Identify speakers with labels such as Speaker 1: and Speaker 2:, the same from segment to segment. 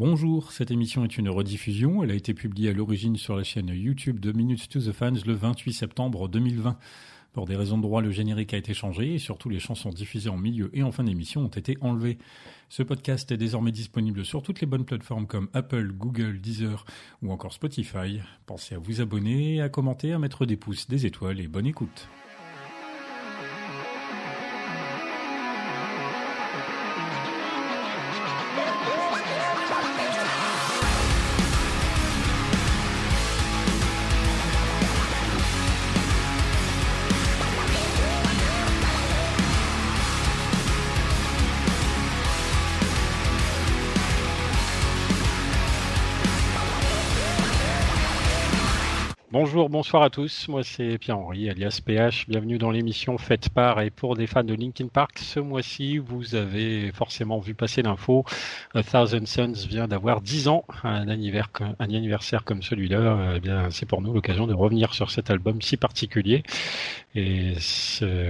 Speaker 1: Bonjour, cette émission est une rediffusion. Elle a été publiée à l'origine sur la chaîne YouTube de Minutes to the Fans le 28 septembre 2020. Pour des raisons de droit, le générique a été changé et surtout les chansons diffusées en milieu et en fin d'émission ont été enlevées. Ce podcast est désormais disponible sur toutes les bonnes plateformes comme Apple, Google, Deezer ou encore Spotify. Pensez à vous abonner, à commenter, à mettre des pouces, des étoiles et bonne écoute. Bonjour, bonsoir à tous. Moi, c'est Pierre-Henri, alias PH. Bienvenue dans l'émission faite par et pour des fans de Linkin Park. Ce mois-ci, vous avez forcément vu passer l'info. A Thousand Suns vient d'avoir 10 ans. Un anniversaire, un anniversaire comme celui-là, eh bien, c'est pour nous l'occasion de revenir sur cet album si particulier. Et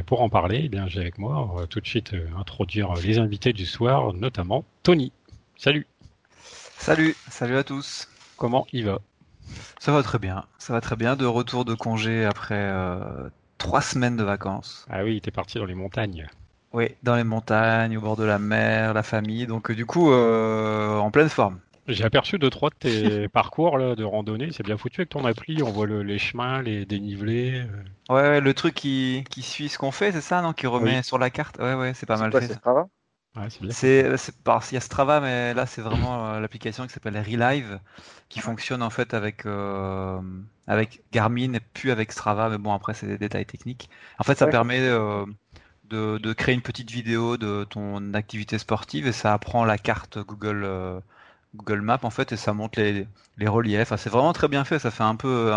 Speaker 1: pour en parler, eh bien, j'ai avec moi, on va tout de suite euh, introduire les invités du soir, notamment Tony. Salut.
Speaker 2: Salut, salut à tous.
Speaker 1: Comment il va?
Speaker 2: Ça va très bien. Ça va très bien. De retour de congé après euh, trois semaines de vacances.
Speaker 1: Ah oui, t'es parti dans les montagnes.
Speaker 2: Oui, dans les montagnes, au bord de la mer, la famille. Donc euh, du coup, euh, en pleine forme.
Speaker 1: J'ai aperçu deux trois de tes parcours là, de randonnée. C'est bien foutu avec ton appli. On voit les chemins, les dénivelés.
Speaker 2: Ouais, le truc qui, qui suit ce qu'on fait, c'est ça, non? Qui remet sur la carte. Ouais, ouais, c'est pas mal fait. C'est il y a Strava, mais là c'est vraiment euh, l'application qui s'appelle Relive, qui fonctionne en fait avec euh, avec Garmin et puis avec Strava, mais bon après c'est des détails techniques. En fait, ça permet euh, de, de, créer une petite vidéo de ton activité sportive et ça apprend la carte Google Google Maps en fait et ça montre les, les reliefs. c'est vraiment très bien fait. Ça fait un peu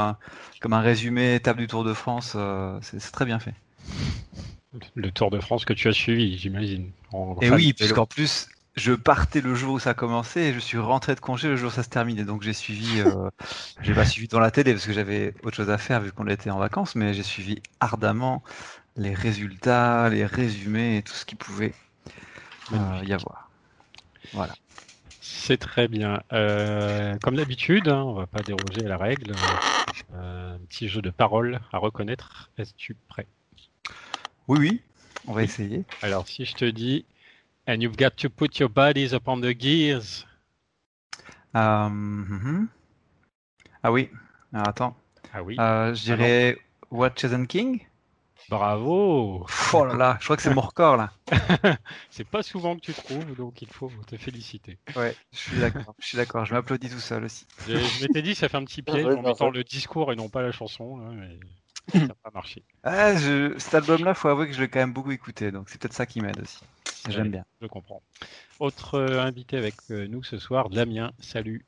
Speaker 2: comme un résumé étape du Tour de France. c'est très bien fait.
Speaker 1: Le Tour de France que tu as suivi, j'imagine.
Speaker 2: Et oui, puisqu'en plus, je partais le jour où ça commençait et je suis rentré de congé le jour où ça se terminait. Donc j'ai suivi, euh, j'ai pas suivi dans la télé parce que j'avais autre chose à faire vu qu'on était en vacances, mais j'ai suivi ardemment les résultats, les résumés et tout ce qui pouvait euh, y avoir. Voilà.
Speaker 1: C'est très bien. Euh, comme d'habitude, hein, on va pas déroger à la règle. un petit jeu de paroles à reconnaître. Es-tu prêt?
Speaker 2: Oui, oui, on va essayer.
Speaker 1: Alors, si je te dis, and you've got to put your bodies upon the gears.
Speaker 2: Euh, mhm. Ah oui, Alors, attends.
Speaker 1: Ah oui.
Speaker 2: Euh, je dirais What Chosen King?
Speaker 1: Bravo
Speaker 2: Oh là là, je crois que c'est mon record là.
Speaker 1: c'est pas souvent que tu trouves, donc il faut te féliciter.
Speaker 2: Ouais, je suis d'accord. Je suis d'accord. Je m'applaudis tout seul aussi.
Speaker 1: Je, m'étais dit, ça fait un petit piège en mettant le discours et non pas la chanson. mais ça n'a pas marché.
Speaker 2: Ah, je... Cet album-là, faut avouer que je l'ai quand même beaucoup écouté, donc c'est peut-être ça qui m'aide aussi. J'aime bien.
Speaker 1: Je comprends. Autre euh, invité avec euh, nous ce soir, Damien. Salut.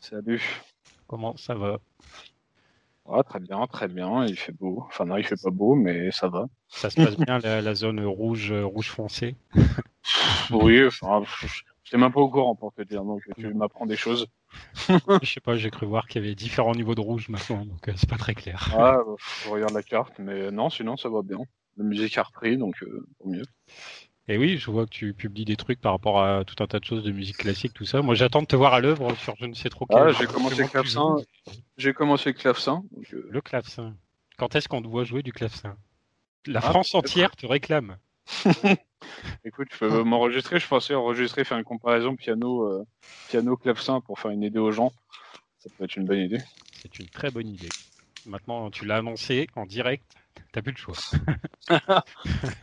Speaker 3: Salut.
Speaker 1: Comment ça va?
Speaker 3: Très bien, très bien. Il fait beau. Enfin non, il fait pas beau, mais ça va.
Speaker 1: Ça se passe bien la, zone rouge, rouge foncé?
Speaker 3: oui. Enfin, je même pas au courant pour te dire, donc tu m'apprends des choses.
Speaker 1: je sais pas, j'ai cru voir qu'il y avait différents niveaux de rouge maintenant, donc euh, c'est pas très clair.
Speaker 3: Ah, je regarde la carte, mais non, sinon ça va bien. La musique a repris, donc euh, au mieux.
Speaker 1: Et oui, je vois que tu publies des trucs par rapport à tout un tas de choses de musique classique, tout ça. Moi, j'attends de te voir à l'œuvre sur je ne sais trop quel.
Speaker 3: Ah, j'ai commencé le clavecin. J'ai commencé le clavecin.
Speaker 1: Euh. Le clavecin. Quand est-ce qu'on doit jouer du clavecin? La ah, France entière te réclame.
Speaker 3: Écoute, je peux m'enregistrer. Je pensais enregistrer, faire une comparaison piano, euh, piano clavecin pour faire une idée aux gens. Ça peut être une bonne idée.
Speaker 1: C'est une très bonne idée. Maintenant, tu l'as annoncé en direct. T'as plus le choix.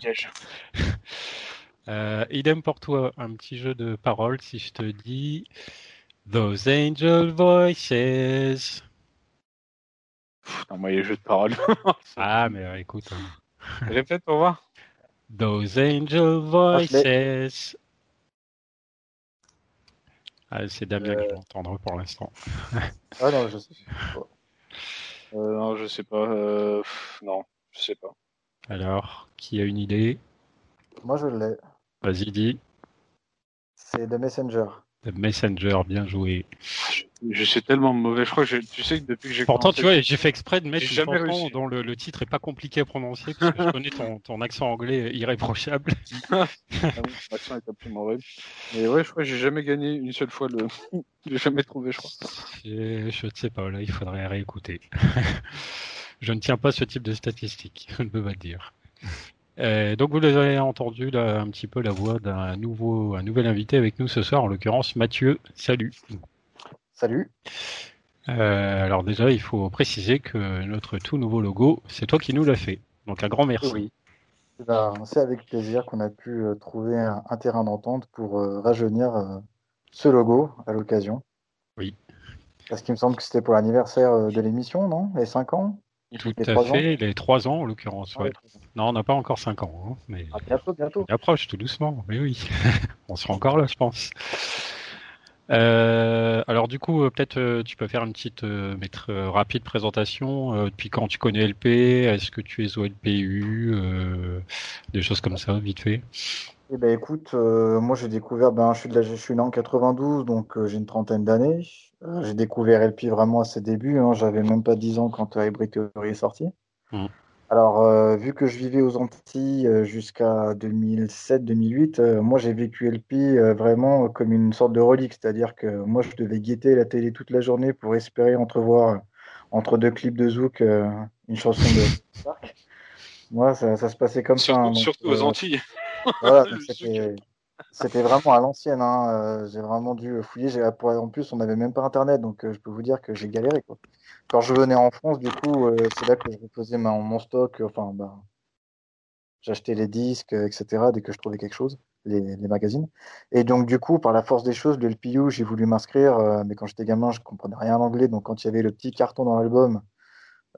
Speaker 1: euh, idem pour toi, un petit jeu de paroles. Si je te dis Those angel voices.
Speaker 3: Non, moi, il y a jeu de paroles.
Speaker 1: ah, mais euh, écoute.
Speaker 3: Hein. Répète pour voir.
Speaker 1: Those angel voices. Ah, c'est Damien euh... qui va entendre pour l'instant.
Speaker 3: ah non, je sais pas. Euh, non, je sais pas. Euh, non, je sais pas.
Speaker 1: Alors, qui a une idée?
Speaker 4: Moi, je l'ai.
Speaker 1: Vas-y, dis.
Speaker 4: C'est The Messenger.
Speaker 1: The Messenger, bien joué.
Speaker 3: Je, suis tellement mauvais, je crois que tu sais que depuis que j'ai
Speaker 1: Pourtant, tu vois, j'ai fait exprès de mettre une chanson dont le, titre est pas compliqué à prononcer, parce que je connais ton, accent anglais irréprochable.
Speaker 3: ah oui, l'accent est absolument horrible. Mais ouais, je crois que j'ai jamais gagné une seule fois le. j'ai jamais trouvé, je crois.
Speaker 1: Je ne sais pas, là, il faudrait réécouter. je ne tiens pas ce type de statistiques, je ne peux pas le dire. Euh, donc vous avez entendu là, un petit peu la voix d'un nouveau, un nouvel invité avec nous ce soir, en l'occurrence Mathieu. Salut.
Speaker 4: Salut.
Speaker 1: Euh, alors déjà, il faut préciser que notre tout nouveau logo, c'est toi qui nous l'as fait. Donc un grand merci.
Speaker 4: Oui. Eh ben, c'est avec plaisir qu'on a pu euh, trouver un, terrain d'entente pour rajeunir ce logo à l'occasion.
Speaker 1: Oui.
Speaker 4: Parce qu'il me semble que c'était pour l'anniversaire de l'émission, non? Les 5 ans?
Speaker 1: Tout à fait, les trois ans en l'occurrence. Ouais. non, on n'a pas encore cinq ans. Hein, mais
Speaker 4: ah, bientôt, bientôt.
Speaker 1: On approche tout doucement, mais oui. on sera encore là, je pense. Euh, alors du coup, euh, peut-être euh, tu peux faire une petite mettre, rapide présentation. depuis quand tu connais LP Est-ce que tu es au LPU Des choses comme ça, vite fait?
Speaker 4: Eh ben écoute, moi j'ai découvert, ben je suis de la, je suis né en 92, donc j'ai une trentaine d'années. Euh, j'ai découvert LP vraiment à ses débuts. Hein. J'avais même pas 10 ans quand Hybrid Theory est sorti. Mmh. Alors, euh, vu que je vivais aux Antilles euh, jusqu'à 2007-2008, moi j'ai vécu LP vraiment comme une sorte de relique. C'est-à-dire que moi je devais guetter la télé toute la journée pour espérer entrevoir entre deux clips de Zouk une chanson de Stark. Moi, ça, se passait comme
Speaker 3: ça.
Speaker 4: Hein.
Speaker 3: surtout aux Antilles.
Speaker 4: Voilà, C'était vraiment à l'ancienne. Hein. Euh, j'ai vraiment dû fouiller. En plus, on n'avait même pas Internet, donc euh, je peux vous dire que j'ai galéré. Quand je venais en France, du coup, euh, c'est là que je reposais mon stock. Enfin, bah, j'achetais les disques, etc. Dès que je trouvais quelque chose, les, magazines. Et donc, du coup, par la force des choses, le LPU, j'ai voulu m'inscrire. mais quand j'étais gamin, je comprenais rien en anglais. Donc, quand il y avait le petit carton dans l'album,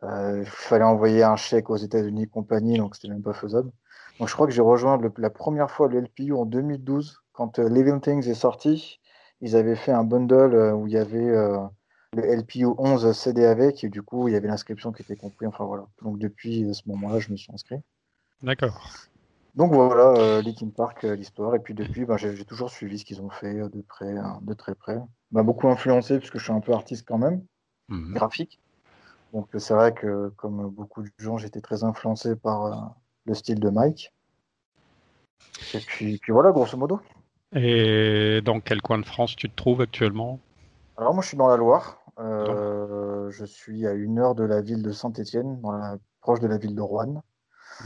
Speaker 4: il fallait envoyer un chèque aux États-Unis compagnie, donc c'était même pas faisable je crois que j'ai rejoint la première fois le LPU en 2012 quand euh, Living Things est sorti. Ils avaient fait un bundle euh, où il y avait euh, le LPU 11 CD avec et du coup il y avait l'inscription qui était compris. Enfin voilà. Donc depuis ce moment-là, je me suis inscrit.
Speaker 1: D'accord.
Speaker 4: Donc voilà, Linkin Park, l'histoire. Et puis depuis, ben, j'ai toujours suivi ce qu'ils ont fait de près, de très près. M'a beaucoup influencé puisque je suis un peu artiste quand même, mhm. graphique. Donc c'est vrai que comme beaucoup de gens, j'étais très influencé par le style de Mike. Et puis, puis voilà, grosso modo.
Speaker 1: Et dans quel coin de France tu te trouves actuellement?
Speaker 4: Alors moi je suis dans la Loire. Euh, je suis à une heure de la ville de Saint-Étienne, la... proche de la ville de Rouen.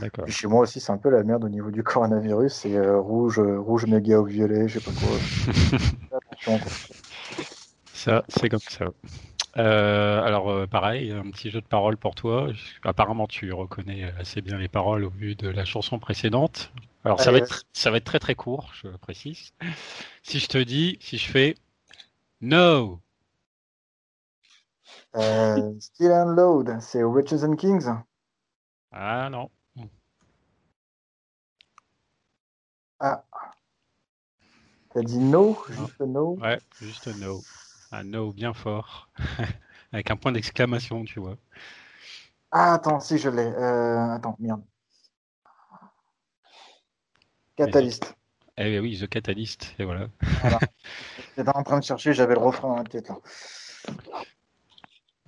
Speaker 4: D'accord. chez moi aussi c'est un peu la merde au niveau du coronavirus. C'est euh, rouge, rouge méga au violet, je sais pas quoi. Attention.
Speaker 1: Ça, c'est comme ça. Euh, alors euh, pareil, un petit jeu de paroles pour toi. Apparemment, tu reconnais assez bien les paroles au vu de la chanson précédente. Alors ça va être ça va être très très court, je précise. Si je te dis, si je fais no.
Speaker 4: Euh, still and load, c'est Riches and Kings.
Speaker 1: Ah non.
Speaker 4: Ah. T'as dit no, juste no.
Speaker 1: Ouais, juste no. Un no bien fort. Avec un point d'exclamation, tu vois.
Speaker 4: Ah, attends, si je l'ai. Euh, attends, merde. Catalyst.
Speaker 1: Eh oui, The Catalyst, et voilà.
Speaker 4: J'étais en train de chercher, j'avais le refrain dans la tête.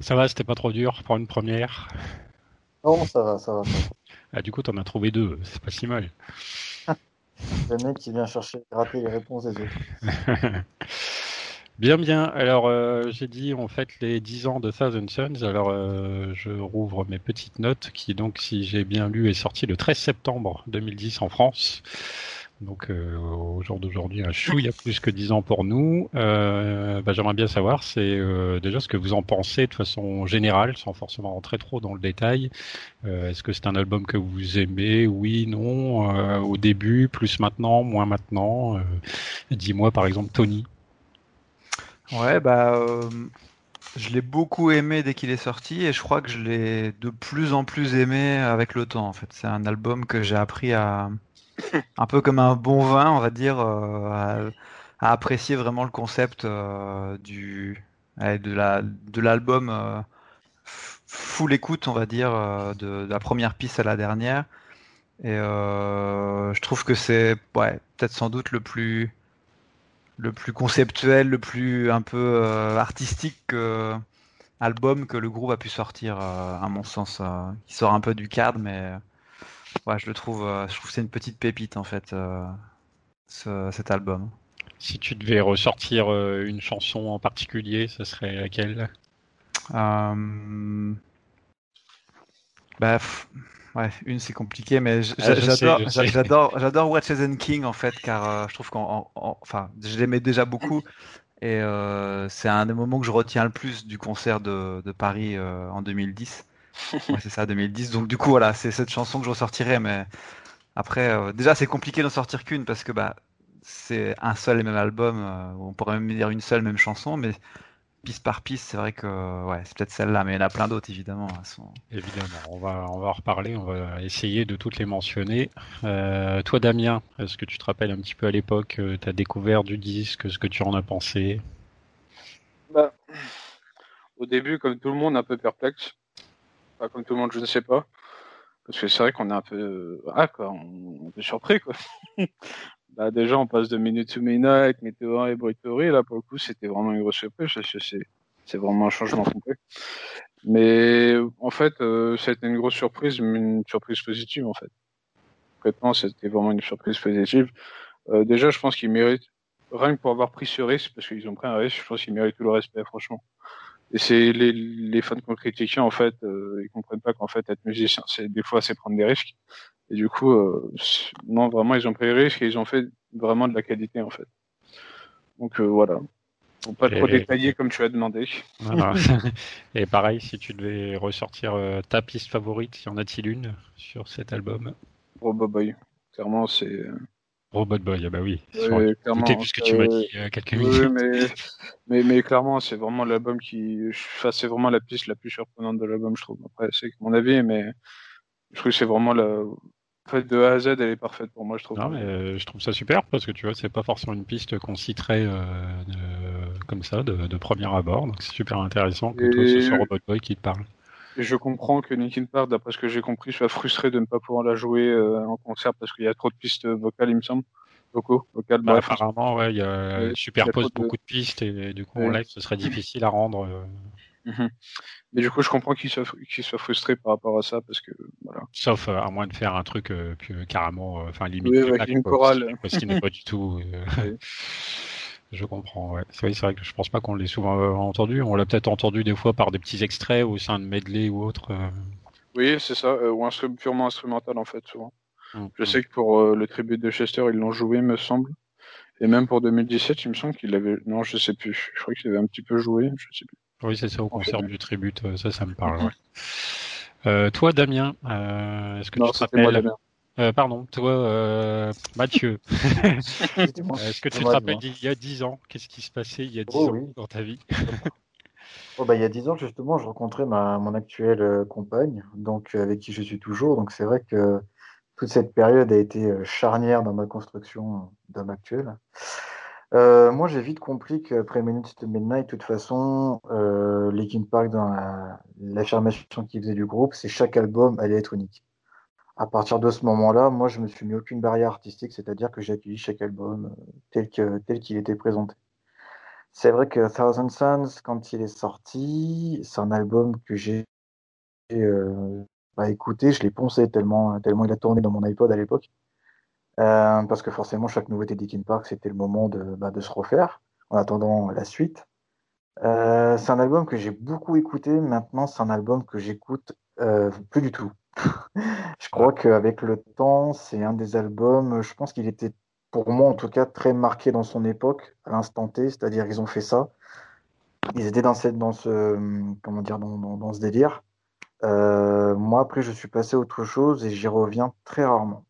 Speaker 1: Ça va, c'était pas trop dur pour une première
Speaker 4: Non, ça va, ça va.
Speaker 1: Ah, du coup, t'en as trouvé deux, c'est pas si mal.
Speaker 4: le mec qui vient chercher, gratter les réponses des autres.
Speaker 1: Bien, bien. Alors, euh, j'ai dit en fait les 10 ans de Thousand Suns. Alors, euh, je rouvre mes petites notes qui, donc, si j'ai bien lu, est sorti le 13 septembre 2010 en France. Donc, euh, au jour d'aujourd'hui, un chou, il y a plus que 10 ans pour nous. Bah, j'aimerais bien savoir, c'est déjà ce que vous en pensez de façon générale, sans forcément rentrer trop dans le détail. Est-ce que c'est un album que vous aimez? Oui, non Au début, plus maintenant, moins maintenant Dis-moi, par exemple, Tony.
Speaker 2: Ouais, bah, euh, je l'ai beaucoup aimé dès qu'il est sorti et je crois que je l'ai de plus en plus aimé avec le temps. En fait, c'est un album que j'ai appris à un peu comme un bon vin, on va dire, euh, à, apprécier vraiment le concept euh, du de la de l'album full écoute, on va dire, de, de la première piste à la dernière. Et je trouve que c'est ouais, peut-être sans doute le plus le plus conceptuel, le plus un peu artistique album que le groupe a pu sortir, à mon sens. qui sort un peu du cadre, mais ouais, je le trouve, je trouve que c'est une petite pépite en fait, cet album.
Speaker 1: Si tu devais ressortir une chanson en particulier, ce serait laquelle?
Speaker 2: Bah, ouais, une c'est compliqué, mais ah, j'adore, Watches and King en fait, car euh, je trouve qu'en, enfin, je l'aimais déjà beaucoup et euh, c'est un des moments que je retiens le plus du concert de, de Paris euh, en 2010. c'est ça, 2010. Donc du coup, voilà, c'est cette chanson que je ressortirais, mais après, déjà c'est compliqué d'en sortir qu'une parce que bah c'est un seul et même album, on pourrait même dire une seule même chanson, mais piste par piste, c'est vrai que ouais, c'est peut-être celle-là, mais il y en a plein d'autres évidemment.
Speaker 1: Évidemment, on va, on va en reparler, on va essayer de toutes les mentionner. Euh, toi Damien, est-ce que tu te rappelles un petit peu à l'époque, euh, tu as découvert du disque, ce que tu en as pensé?
Speaker 3: Bah, Au début, comme tout le monde, un peu perplexe. Comme tout le monde, je ne sais pas. Parce que c'est vrai qu'on est un peu, ah, quoi, on, est surpris quoi. bah déjà on passe de Minute to Midnight, Météo et Bruitory, là pour le coup c'était vraiment une grosse surprise, c'est, c'est vraiment un changement complet. Mais en fait, euh, ça a été une grosse surprise, mais une surprise positive en fait. Concrètement, c'était vraiment une surprise positive. Euh, déjà, je pense qu'ils méritent, rien que pour avoir pris ce risque, parce qu'ils ont pris un risque, je pense qu'ils méritent tout le respect, franchement. Et c'est les, les fans qu'on critique en fait, euh, ils comprennent pas qu'en fait être musicien, c'est des fois c'est prendre des risques. Et du coup, euh, non, vraiment, ils ont pris les risques et ils ont fait vraiment de la qualité, en fait. Donc euh, voilà. Pour pas trop détailler comme tu as demandé.
Speaker 1: et pareil, si tu devais ressortir euh, ta piste favorite, y en a-t-il une sur cet album?
Speaker 3: Robot Boy. Clairement, c'est.
Speaker 1: Robot Boy, ah bah oui. Oui, clairement. puisque tu m'as dit quelques
Speaker 3: minutes. mais, mais, mais, clairement, c'est vraiment l'album qui. Enfin, c'est vraiment la piste la plus surprenante de l'album, je trouve. Après, c'est mon avis, mais je trouve que c'est vraiment la, fait, de A à Z, elle est parfaite pour moi, je trouve.
Speaker 1: Non, mais euh, je trouve ça super parce que tu vois, c'est pas forcément une piste qu'on citerait euh, comme ça, de, de, premier abord. Donc c'est super intéressant que toi, ce soit Robot Boy qui te parle.
Speaker 3: Et je comprends que Linkin Park, d'après ce que j'ai compris, soit frustré de ne pas pouvoir la jouer euh, en concert parce qu'il y a trop de pistes vocales, il me semble. Vocaux, vocales,
Speaker 1: bah, apparemment, ouais, il y a, superpose beaucoup de... pistes et du coup, en live, ce serait difficile à rendre.
Speaker 3: Mhm. Mais du coup, je comprends qu'il soit, soit frustré par rapport à ça, parce que voilà.
Speaker 1: Sauf euh, à moins de faire un truc euh, carrément, euh, enfin limite,
Speaker 3: oui, avec une chorale,
Speaker 1: parce qu'il n'est pas du tout. Je comprends. Ouais. C'est vrai, que je pense pas qu'on l'ait souvent entendu. On l'a peut-être entendu des fois par des petits extraits au sein de medley ou autre.
Speaker 3: Oui, c'est ça, ou un purement instrumental en fait souvent. Hum, je hum. sais que pour le tribut de Chester, ils l'ont joué, me semble. Et même pour 2017, il me semble qu'il avait. Non, je sais plus. Je crois qu'il avait un petit peu joué. Je sais plus.
Speaker 1: Oui, c'est ça, au concert du tribute, euh, ça, ça me parle. Ouais. Euh, toi, Damien, euh, est-ce que tu te rappelles euh, Pardon, toi, euh, Mathieu, est-ce que tu te rappelles d'il y a 10 ans Qu'est-ce qui se passait il y a 10 ans dans ta vie?
Speaker 4: Oh, bah, Il y a 10 ans, justement, je rencontrais ma, mon actuelle compagne, donc avec qui je suis toujours. Donc c'est vrai que toute cette période a été charnière dans ma construction d'homme actuel. Euh, moi, j'ai vite compris qu'après Minutes to Midnight, de toute façon, euh, Linkin Park, dans l'affirmation qu'ils faisaient du groupe, c'est chaque album allait être unique. À partir de ce moment-là, moi, je me suis mis aucune barrière artistique, c'est-à-dire que j'ai accueilli chaque album euh, tel que tel qu'il était présenté. C'est vrai que Thousand Suns, quand il est sorti, c'est un album que j'ai euh, bah, écouté, je l'ai poncé tellement tellement il a tourné dans mon iPod à l'époque. Euh, parce que forcément, chaque nouveauté d'Ikin Park, c'était le moment de, bah, de, se refaire en attendant la suite. Euh, c'est un album que j'ai beaucoup écouté. Maintenant, c'est un album que j'écoute euh, plus du tout. je crois qu'avec le temps, c'est un des albums, je pense qu'il était, pour moi en tout cas, très marqué dans son époque, à l'instant T, c'est-à-dire qu'ils ont fait ça. Ils étaient dans, cette, dans ce, comment dire, dans, dans, dans ce délire. Euh, moi, après, je suis passé à autre chose et j'y reviens très rarement.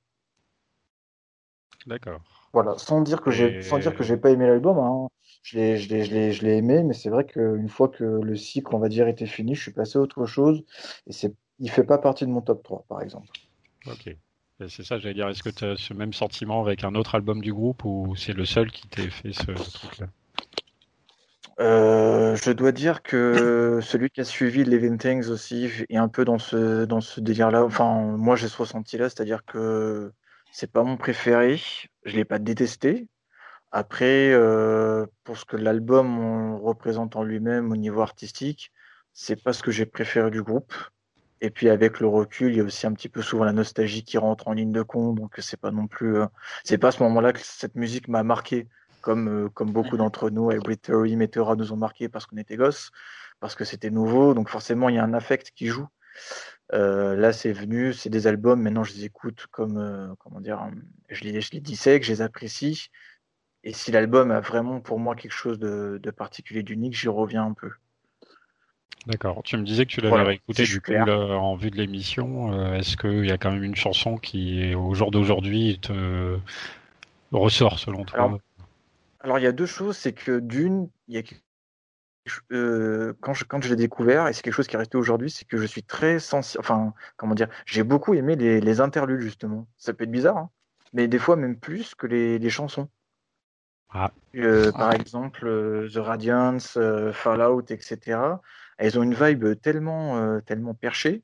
Speaker 1: D'accord.
Speaker 4: Voilà, sans dire que j'ai, sans dire que j'ai pas aimé l'album, hein. je l'ai, je l'ai, je l'ai, aimé, mais c'est vrai qu'une fois que le cycle, on va dire, était fini, je suis passé à autre chose, et c'est, il fait pas partie de mon top 3, par exemple.
Speaker 1: Ok. C'est ça, j'allais dire, est-ce que tu as ce même sentiment avec un autre album du groupe, ou c'est le seul qui t'ait fait ce, truc-là?
Speaker 4: Euh, je dois dire que celui qui a suivi Living Things aussi est un peu dans ce, dans ce délire-là. Enfin, moi j'ai ce ressenti-là, c'est-à-dire que c'est pas mon préféré. Je l'ai pas détesté. Après, pour ce que l'album représente en lui-même au niveau artistique, c'est pas ce que j'ai préféré du groupe. Et puis avec le recul, il y a aussi un petit peu souvent la nostalgie qui rentre en ligne de compte, donc c'est pas non plus, c'est pas à ce moment-là que cette musique m'a marqué, comme comme beaucoup mhm. d'entre nous, Hybrid Theory, Meteora nous ont marqué parce qu'on était gosses, parce que c'était nouveau, donc forcément il y a un affect qui joue. Euh, là, c'est venu, c'est des albums. Maintenant, je les écoute comme, euh, comment dire, je les, je les dissèque, je les apprécie. Et si l'album a vraiment pour moi quelque chose de, particulier, d'unique, j'y reviens un peu.
Speaker 1: D'accord. Tu me disais que tu l'avais réécouté du coup en vue de l'émission. Est-ce qu'il y a quand même une chanson qui, au jour d'aujourd'hui, te ressort selon toi?
Speaker 4: Alors, alors, il y a deux choses. C'est que d'une, il y a euh, quand je, quand je l'ai découvert, et c'est quelque chose qui est resté aujourd'hui, c'est que je suis très sensible. Enfin, comment dire, j'ai beaucoup aimé les, les, interludes, justement. Ça peut être bizarre, hein, mais des fois même plus que les, les chansons. Ah. Euh, par exemple, euh, The Radiance, Fallout, etc. Elles ont une vibe tellement, tellement perchée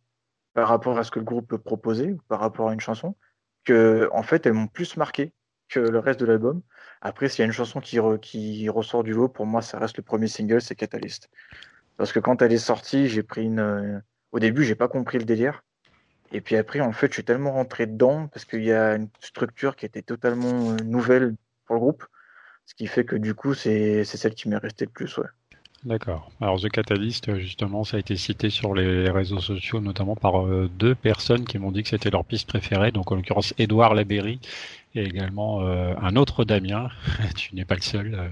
Speaker 4: par rapport à ce que le groupe proposait, par rapport à une chanson, que en fait, elles m'ont plus marqué que le reste de l'album. Après, s'il y a une chanson qui, ressort du lot, pour moi, ça reste le premier single, c'est Catalyst. Parce que quand elle est sortie, j'ai pris une. Euh, au début, j'ai pas compris le délire. Et puis après, en fait, je suis tellement rentré dedans parce qu'il y a une structure qui était totalement euh, nouvelle pour le groupe. Ce qui fait que du coup, c'est celle qui m'est restée le plus, ouais.
Speaker 1: D'accord. Alors The Catalyst, justement, ça a été cité sur les réseaux sociaux, notamment par euh, deux personnes qui m'ont dit que c'était leur piste préférée. Donc en l'occurrence, Edouard Laberry et également euh, un autre Damien. tu n'es pas le seul. Euh,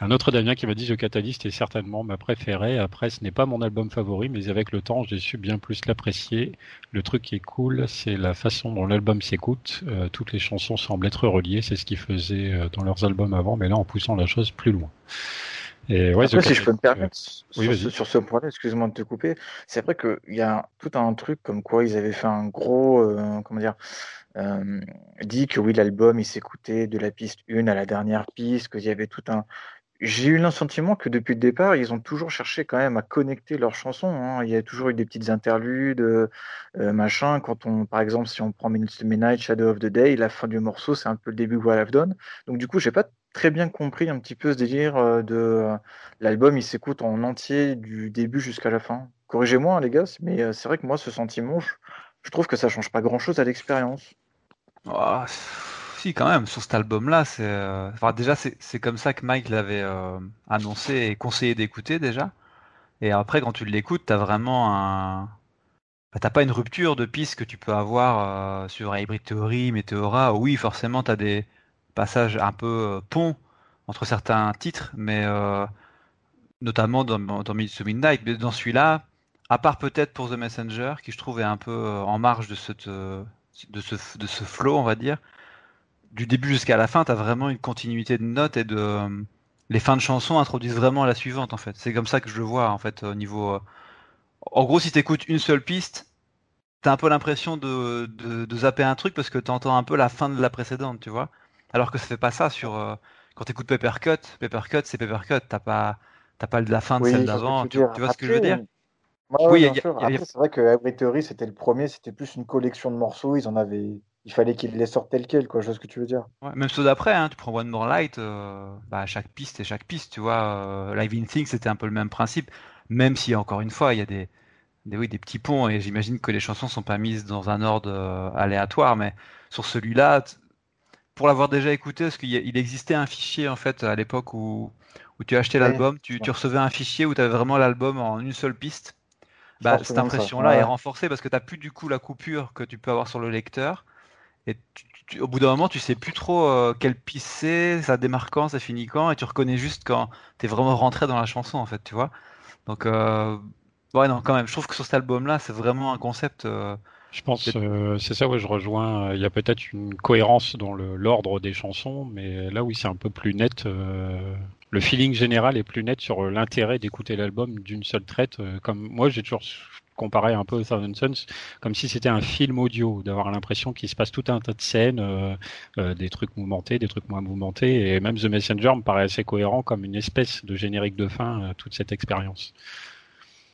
Speaker 1: un autre Damien qui m'a dit The Catalyst est certainement ma préférée. Après, ce n'est pas mon album favori, mais avec le temps, j'ai su bien plus l'apprécier. Le truc qui est cool, c'est la façon dont l'album s'écoute. toutes les chansons semblent être reliées. C'est ce qu'ils faisaient dans leurs albums avant, mais là en poussant la chose plus loin.
Speaker 4: Et ouais, Après, si je peux me permettre, sur, ce point-là, excuse-moi de te couper, c'est vrai qu'il y a tout un truc comme quoi ils avaient fait un gros, euh, comment dire, euh, dit que oui, l'album, il s'écoutait de la piste 1 à la dernière piste, qu'il y avait tout un, j'ai eu sentiment que depuis le départ, ils ont toujours cherché quand même à connecter leurs chansons. Hein. Il y a toujours eu des petites interludes, euh, machin. Quand on, par exemple, si on prend Minutes to Midnight, Shadow of the Day, la fin du morceau, c'est un peu le début de What I've Done. Donc du coup, j'ai pas très bien compris un petit peu ce délire euh, de l'album. Il s'écoute en entier du début jusqu'à la fin. Corrigez-moi, hein, les gars, mais c'est vrai que moi, ce sentiment, je, trouve que ça change pas grand-chose à l'expérience.
Speaker 2: Oh quand même, sur cet album-là, c'est. Euh, déjà, c'est comme ça que Mike l'avait euh, annoncé et conseillé d'écouter déjà. Et après, quand tu l'écoutes, t'as vraiment un. Bah, t'as pas une rupture de piste que tu peux avoir euh, sur Hybrid Theory, Meteora. Oui, forcément, t'as des passages un peu pont entre certains titres, mais notamment dans, dans Midnight. Mais dans celui-là, à part peut-être pour The Messenger, qui je trouve un peu en marge de, cette, de, ce, de ce flow, on va dire du début jusqu'à la fin, tu as vraiment une continuité de notes et de euh, les fins de chansons introduisent vraiment la suivante en fait. C'est comme ça que je le vois en fait au niveau. Euh, en gros, si tu écoutes une seule piste, tu as un peu l'impression de, de, zapper un truc parce que tu entends un peu la fin de la précédente, tu vois. Alors que ça fait pas ça sur euh, quand tu écoutes Papercut. Papercut, c'est Papercut. T'as pas t'as pas la fin de celle d'avant. Tu, vois ce que je veux dire?
Speaker 4: Oui, c'est vrai que Every Theory c'était le premier, c'était plus une collection de morceaux. Ils en avaient il fallait qu'il les sorte tel quel, quoi, je vois ce que tu veux dire.
Speaker 2: même ceux d'après, hein, tu prends One More Light, euh, bah, chaque piste et chaque piste, tu vois. Euh, Live in Things, c'était un peu le même principe, même si, encore une fois, il y a des, des, oui, des petits ponts, et j'imagine que les chansons sont pas mises dans un ordre euh, aléatoire, mais sur celui-là, pour l'avoir déjà écouté, parce qu'il existait un fichier, en fait, à l'époque où, où tu achetais l'album, tu, tu, recevais un fichier où tu avais vraiment l'album en une seule piste. Bah, cette impression-là est renforcée parce que tu n'as plus du coup la coupure que tu peux avoir sur le lecteur et au bout d'un moment, tu sais plus trop euh, quelle piste c'est, ça démarre quand, ça finit quand, et tu reconnais juste quand tu es vraiment rentré dans la chanson, en fait, tu vois. Donc, euh, ouais, non, quand même, je trouve que sur cet album-là, c'est vraiment un concept. Euh,
Speaker 1: je pense, c'est ça, ouais, je rejoins. Il y a peut-être une cohérence dans l'ordre des chansons, mais là, oui, c'est un peu plus net. Le feeling général est plus net sur l'intérêt d'écouter l'album d'une seule traite. comme moi, j'ai toujours comparer un peu au Thousand Sons, comme si c'était un film audio, d'avoir l'impression qu'il se passe tout un tas de scènes, euh, euh, des trucs mouvementés, des trucs moins mouvementés, et même The Messenger me paraît assez cohérent comme une espèce de générique de fin, euh, toute cette expérience.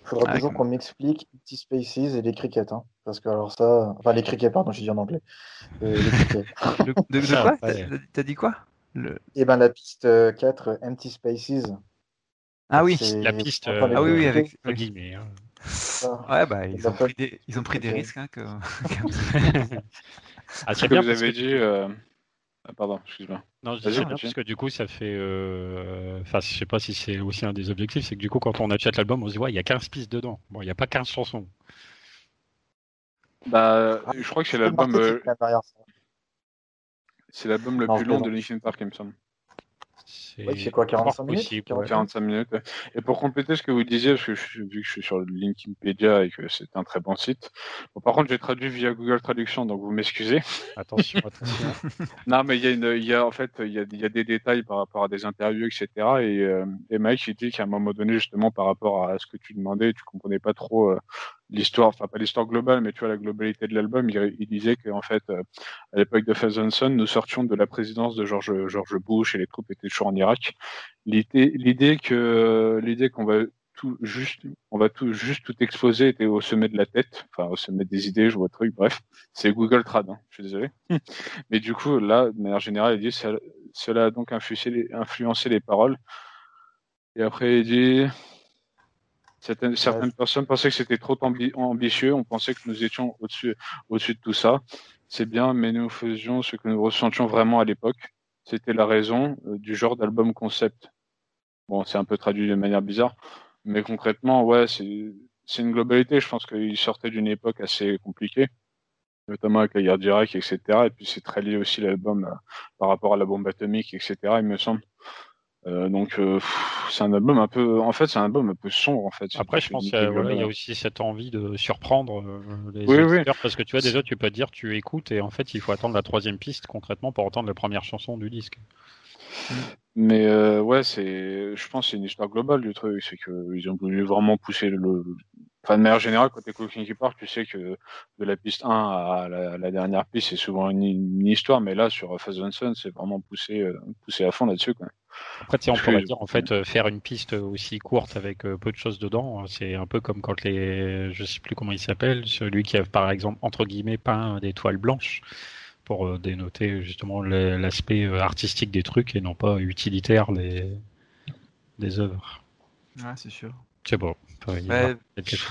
Speaker 4: Il faudra toujours qu'on m'explique Empty Spaces et les crickets, hein, parce que alors ça, enfin les crickets, pardon, je dis en anglais.
Speaker 2: de, quoi T'as dit quoi?
Speaker 4: Le... Et eh ben la piste 4, Empty Spaces.
Speaker 2: Ah oui,
Speaker 1: la piste.
Speaker 2: ah oui, oui, avec. Guillemets, hein. Ouais, bah, ils, ont pris des, ils ont pris des risques. Hein, que...
Speaker 3: ah, c'est bien. Vous avez dit. Euh... Ah, pardon, excuse-moi.
Speaker 1: Non, je dis bien parce que du coup, ça fait. Euh... Enfin, je sais pas si c'est aussi un des objectifs, c'est que du coup, quand on achète l'album, on se dit, ouais, il y a 15 pistes dedans. Bon, il n'y a pas 15 chansons.
Speaker 3: Bah, ah, je crois que c'est l'album. C'est l'album le plus long de Linkin Park, il me semble.
Speaker 4: C'est quoi, 45 minutes
Speaker 3: 45 minutes. Et pour compléter ce que vous disiez, parce que je, vu que je suis sur Linkinpedia et que c'est un très bon site, bon, par contre j'ai traduit via Google Traduction, donc vous m'excusez.
Speaker 1: Attention, attention.
Speaker 3: non, mais il y a, une, il y a en fait il y a, il y a des détails par rapport à des interviews, etc. Et, euh, et Mike il dit qu'à un moment donné, justement, par rapport à ce que tu demandais, tu comprenais pas trop euh, l'histoire, enfin pas l'histoire globale, mais tu vois la globalité de l'album. Il, il, disait qu'en fait, euh, à l'époque de Son, nous sortions de la présidence de George, George Bush et les troupes étaient toujours en Irak. L'idée, que l'idée qu'on va tout juste, on va tout juste tout exposer était au sommet de la tête, enfin au sommet des idées, je vois truc. Bref, c'est Google Trad. Hein, je suis désolé. mais du coup, là, de manière générale, il dit cela a donc influencé les, influencé les paroles. Et après, il dit Certaines, certaines personnes pensaient que c'était trop ambitieux. On pensait que nous étions au-dessus, au-dessus de tout ça. C'est bien, mais nous faisions ce que nous ressentions vraiment à l'époque. C'était la raison euh, du genre d'album concept. Bon, c'est un peu traduit de manière bizarre, mais concrètement, ouais, c'est, c'est une globalité. Je pense qu'il sortait d'une époque assez compliquée, notamment avec la guerre d'Irak, etc. Et puis c'est très lié aussi l'album euh, par rapport à la bombe atomique, etc. Il me semble. Euh, donc euh, c'est un album un peu, en fait c'est un album un peu sombre en fait.
Speaker 1: Après je pense qu'il y, a aussi cette envie de surprendre euh, les oui, parce que tu vois déjà tu peux dire tu écoutes et en fait il faut attendre la troisième piste concrètement pour entendre la première chanson du disque.
Speaker 3: Mais ouais c'est, je pense c'est une histoire globale du truc, c'est qu'ils ont voulu vraiment pousser le, Enfin, de manière générale, quand tu écoutes Linkin Park, tu sais que de la piste 1 à la, dernière piste, c'est souvent une, histoire, mais là, sur Fast Sun, c'est vraiment poussé, poussé à fond là-dessus. Quoi.
Speaker 1: Après, on pourrait dire en fait euh, faire une piste aussi courte avec euh, peu de choses dedans, c'est un peu comme quand les, je sais plus comment il s'appelle, celui qui a par exemple entre guillemets peint des toiles blanches pour euh, dénoter justement l'aspect artistique des trucs et non pas utilitaire des des œuvres.
Speaker 2: Ouais, c'est sûr.
Speaker 1: C'est bon.
Speaker 2: en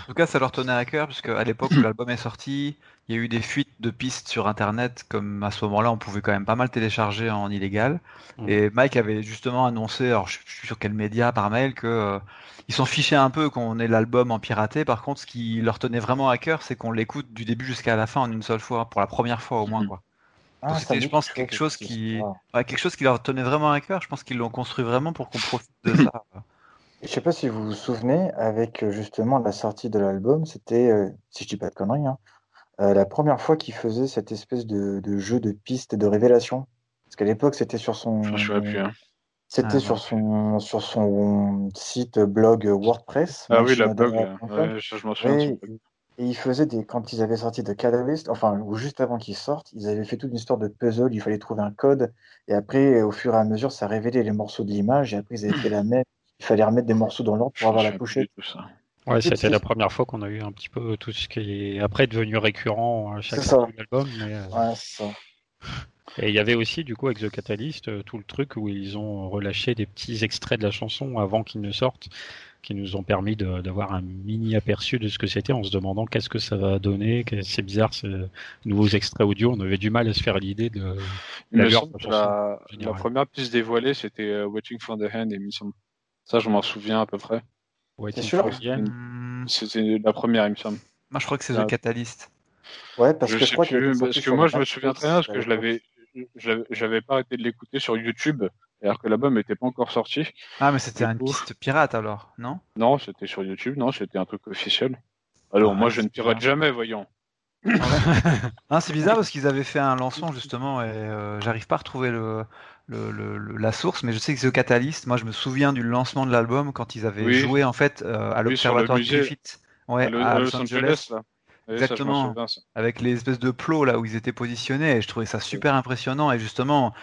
Speaker 2: tout cas, ça leur tenait à cœur, parce qu'à l'époque où l'album est sorti, il y a eu des fuites de pistes sur Internet, comme à ce moment-là, on pouvait quand même pas mal télécharger en illégal. Mm. Et Mike avait justement annoncé, alors je suis sur quel média par mail, que euh, ils s'en fichaient un peu qu'on ait l'album en piraté. Par contre, ce qui leur tenait vraiment à cœur, c'est qu'on l'écoute du début jusqu'à la fin en une seule fois, pour la première fois au moins, mm. quoi. Ah, c'était, je pense, quelque chose qui, quelque chose qui leur tenait vraiment à cœur. Je pense qu'ils l'ont construit vraiment pour qu'on profite de ça.
Speaker 4: Je sais pas si vous vous souvenez, avec euh, justement la sortie de l'album, c'était, euh, si je dis pas de conneries, hein, euh, la première fois qu'il faisait cette espèce de, de jeu de pistes et de révélation. Parce qu'à l'époque, c'était sur son,
Speaker 3: hein.
Speaker 4: c'était ah, sur son, sur son site blog WordPress.
Speaker 3: Ah oui, la blog, je m'en souviens.
Speaker 4: Et, et il faisait des, quand ils avaient sorti de Catalyst, enfin, ou juste avant qu'ils sortent, ils avaient fait toute une histoire de puzzle, il fallait trouver un code, et après, au fur et à mesure, ça révélait les morceaux de l'image, et après, ils avaient fait la même il fallait remettre des morceaux dans l'ordre pour avoir la pochette.
Speaker 1: Ouais, c'était la première fois qu'on a eu un petit peu tout ce qui est après devenu récurrent à chaque album. Mais... Euh, ouais, ça. Et il y avait aussi, du coup, avec The Catalyst, euh, tout le truc où ils ont relâché des petits extraits de la chanson avant qu'ils ne sortent, qui nous ont permis d'avoir un mini aperçu de ce que c'était en se demandant qu'est-ce que ça va donner. C'est bizarre, ces nouveaux extraits audio. On avait du mal à se faire l'idée de
Speaker 3: la, la, la, première piste dévoilée, c'était euh, Waiting for the Hand et Mission ça, je m'en souviens à peu près.
Speaker 4: C'est sûr
Speaker 3: C'était la première, il me semble.
Speaker 2: Moi, je crois que c'est The Catalyst.
Speaker 4: Ouais, parce que je, crois que,
Speaker 3: parce que moi, je me souviens très bien parce que je l'avais, j'avais pas arrêté de l'écouter sur YouTube, alors que l'album n'était pas encore sorti.
Speaker 2: Ah, mais c'était une piste pirate alors, non?
Speaker 3: Non, c'était sur YouTube, non, c'était un truc officiel. Alors, moi, je ne pirate jamais, voyons.
Speaker 2: c'est bizarre parce qu'ils avaient fait un lancement justement et euh, j'arrive pas à retrouver le, le, la source, mais je sais que The Catalyst, moi je me souviens du lancement de l'album quand ils avaient joué en fait euh, à l'observatoire Griffith, ouais, à Los, Angeles. Exactement, avec les espèces de plots là où ils étaient positionnés, et je trouvais ça super impressionnant. Et justement,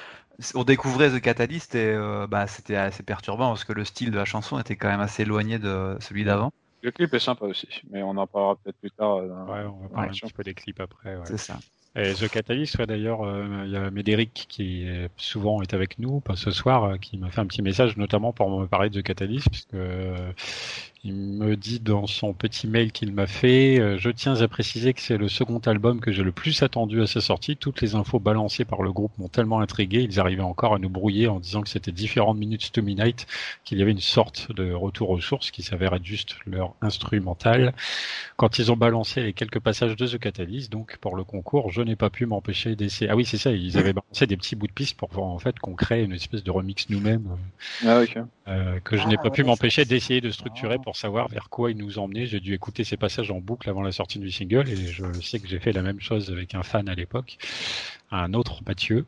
Speaker 2: on découvrait The Catalyst et euh, bah, c'était assez perturbant parce que le style de la chanson était quand même assez éloigné de celui d'avant.
Speaker 3: Le clip est sympa aussi, mais on en parlera peut-être plus tard.
Speaker 1: Euh, ouais, on va parler un petit peu des clips après.
Speaker 2: C'est ça.
Speaker 1: Et The Catalyst, d'ailleurs, euh, il y a Médéric qui souvent est avec nous, pas ce soir, qui m'a fait un petit message, notamment pour me parler de The Catalyst, puisque il me dit dans son petit mail qu'il m'a fait, euh, je tiens à préciser que c'est le second album que j'ai le plus attendu à sa sortie. Toutes les infos balancées par le groupe m'ont tellement intrigué, ils arrivaient encore à nous brouiller en disant que c'était différentes minutes to midnight, qu'il y avait une sorte de retour aux sources qui s'avère être juste leur instrumental. Quand ils ont balancé les quelques passages de The Catalyst, donc pour le concours, je n'ai pas pu m'empêcher d'essayer. Ah oui, c'est ça, ils avaient balancé des petits bouts de piste pour voir en fait qu'on crée une espèce de remix nous-mêmes. Ah, euh, que je n'ai pas ah, pu m'empêcher d'essayer de structurer pour savoir vers quoi il nous emmenait. J'ai dû écouter ces passages en boucle avant la sortie du single et je sais que j'ai fait la même chose avec un fan à l'époque, un autre Mathieu.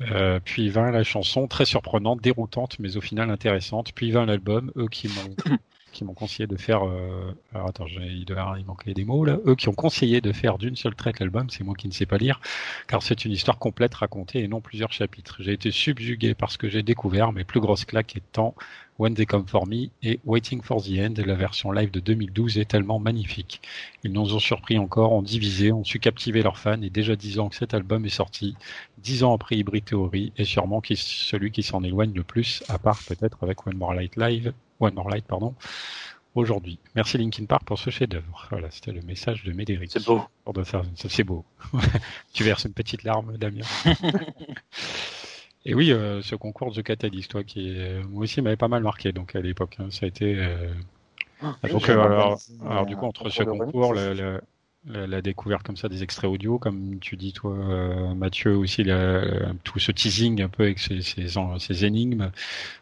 Speaker 1: Euh, puis vint la chanson, très surprenante, déroutante, mais au final intéressante. Puis vint l'album, eux qui m'ont qui m'ont conseillé de faire. Euh, alors attends, il, il manquait des mots là. Eux qui ont conseillé de faire d'une seule traite l'album, c'est moi qui ne sais pas lire, car c'est une histoire complète racontée et non plusieurs chapitres. J'ai été subjugué par ce que j'ai découvert, mes plus grosses claques étant When They Come For Me et Waiting For The End. La version live de 2012 est tellement magnifique. Ils nous ont surpris encore, ont divisé, ont su captiver leurs fans et déjà dix ans que cet album est sorti, dix ans après Hybrid Theory et sûrement qui, celui qui s'en éloigne le plus, à part peut-être avec One More Light Live One More Light, pardon, aujourd'hui. Merci Linkin Park pour ce chef-d'œuvre. Voilà, c'était le message de Médéric.
Speaker 3: C'est beau.
Speaker 1: C'est beau. tu verses une petite larme, Damien. Et oui, euh, ce concours de Catalyst, toi, qui moi aussi m'avait pas mal marqué, donc à l'époque, hein. ça a été. Euh... Ah, donc, euh, alors, alors, du coup, entre ce concours, le, le, la, découverte comme ça des extraits audio, comme tu dis toi, euh, Mathieu aussi, tout ce teasing un peu avec ces, ces, énigmes,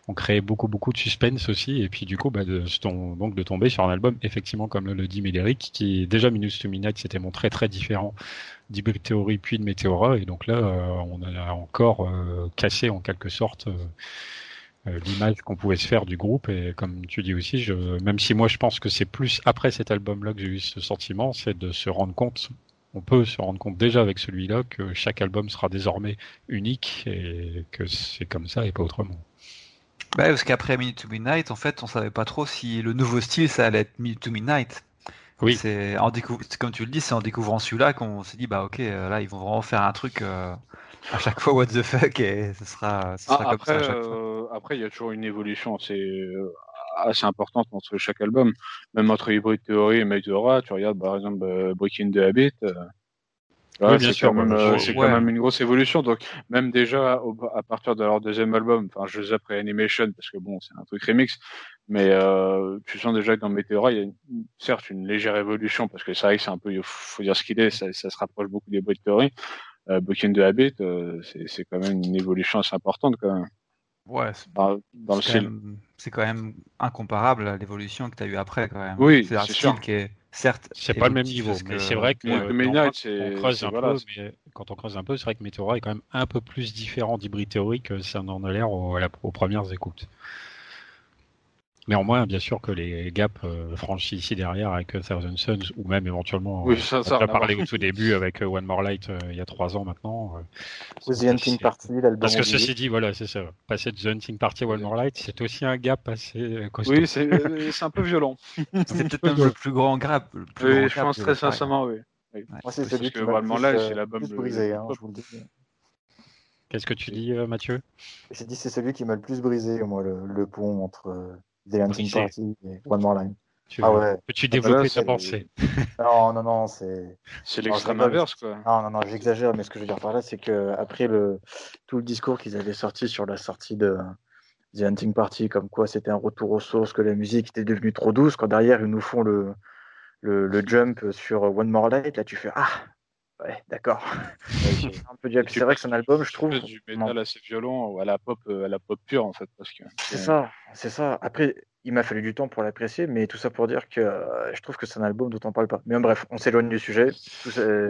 Speaker 1: ont créé beaucoup beaucoup de suspense aussi, et puis du coup, bah, de, donc de tomber sur un album effectivement comme le, dit Médéric, qui déjà Minus to Midnight s'était montré très différent d'Hybrid Theory puis de Meteora, et donc là, euh, on a encore euh, cassé en quelque sorte euh, l'image qu'on pouvait se faire du groupe. Et comme tu dis aussi, je, même si moi je pense que c'est plus après cet album-là que j'ai eu ce sentiment, c'est de se rendre compte, on peut se rendre compte déjà avec celui-là que chaque album sera désormais unique et que c'est comme ça et pas autrement.
Speaker 2: Bah, parce qu'après Minute to Midnight, en fait, on savait pas trop si le nouveau style ça allait être Minute to Midnight. Oui. C'est en comme tu le dis, c'est en découvrant celui-là qu'on s'est dit bah ok, euh, là ils vont vraiment faire un truc euh, à chaque fois what the fuck et ce sera, ce sera
Speaker 3: ah, après, euh, après, il y a toujours une évolution assez, euh, assez importante entre chaque album. Même entre Hybrid Theory et Meteora, tu regardes par exemple euh, Breaking the Habit. c'est quand, même, c'est quand même une grosse évolution. Donc, même déjà, à partir de leur deuxième album, enfin, je les après Animation, parce que bon, c'est un truc remix, mais euh, tu sens déjà que dans Meteora, il y a certes une légère évolution, parce que c'est vrai que c'est un peu, il faut dire ce qu'il est, ça, ça, se rapproche beaucoup des Hybrid Theory, euh, Breaking the Habit, euh, c'est quand même une évolution assez importante quand même.
Speaker 2: Ouais, c'est quand, même incomparable à l'évolution que tu as eu après quand même.
Speaker 3: Oui,
Speaker 2: c'est un style qui est certes.
Speaker 1: C'est pas le même niveau, mais c'est vrai que quand, on creuse un peu, quand on creuse un peu, c'est vrai que Meteora est quand même un peu plus différent d'Hybrid Theory que ça en a l'air aux premières écoutes. Néanmoins, bien sûr que les gaps euh, franchis ici derrière avec euh, Thousand Suns ou même éventuellement, oui, ça, on a parlé au tout début avec euh, One More Light il y a trois ans maintenant.
Speaker 4: The Hunting Party, l'album.
Speaker 1: Parce que ceci dit, voilà, c'est ça. Passer de The Hunting Party à One More Light, c'est aussi un gap assez costaud.
Speaker 3: Oui, c'est un peu violent.
Speaker 2: c'est peut-être même le plus grand gap. Le plus
Speaker 3: oui,
Speaker 2: grand
Speaker 3: je pense très sincèrement, oui. Moi, c'est celui que One More Light, c'est l'album
Speaker 4: le plus brisé, hein, je vous le dis.
Speaker 1: Qu'est-ce que tu dis, Mathieu?
Speaker 4: J'ai dit c'est celui qui m'a le plus brisé, moi, le, le pont entre The Hunting Party et One More Line.
Speaker 1: Tu ah ouais. Peux-tu développer ta pensée?
Speaker 4: Non, non, non, c'est.
Speaker 3: C'est l'extrême inverse, quoi.
Speaker 4: Non, non, non, j'exagère, mais ce que je veux dire par là, c'est que après le tout le discours qu'ils avaient sorti sur la sortie de The Hunting Party, comme quoi c'était un retour aux sources, que la musique était devenue trop douce, quand derrière ils nous font le le, le jump sur One More Light, là tu fais ah Ouais, d'accord. c'est vrai que c'est un album, je trouve.
Speaker 3: du métal assez violent, à la pop, euh, à la pop pure en fait, parce que.
Speaker 4: C'est ça, c'est ça. Après, il m'a fallu du temps pour l'apprécier, mais tout ça pour dire que euh, je trouve que c'est un album dont on parle pas. Mais bref, on s'éloigne du sujet.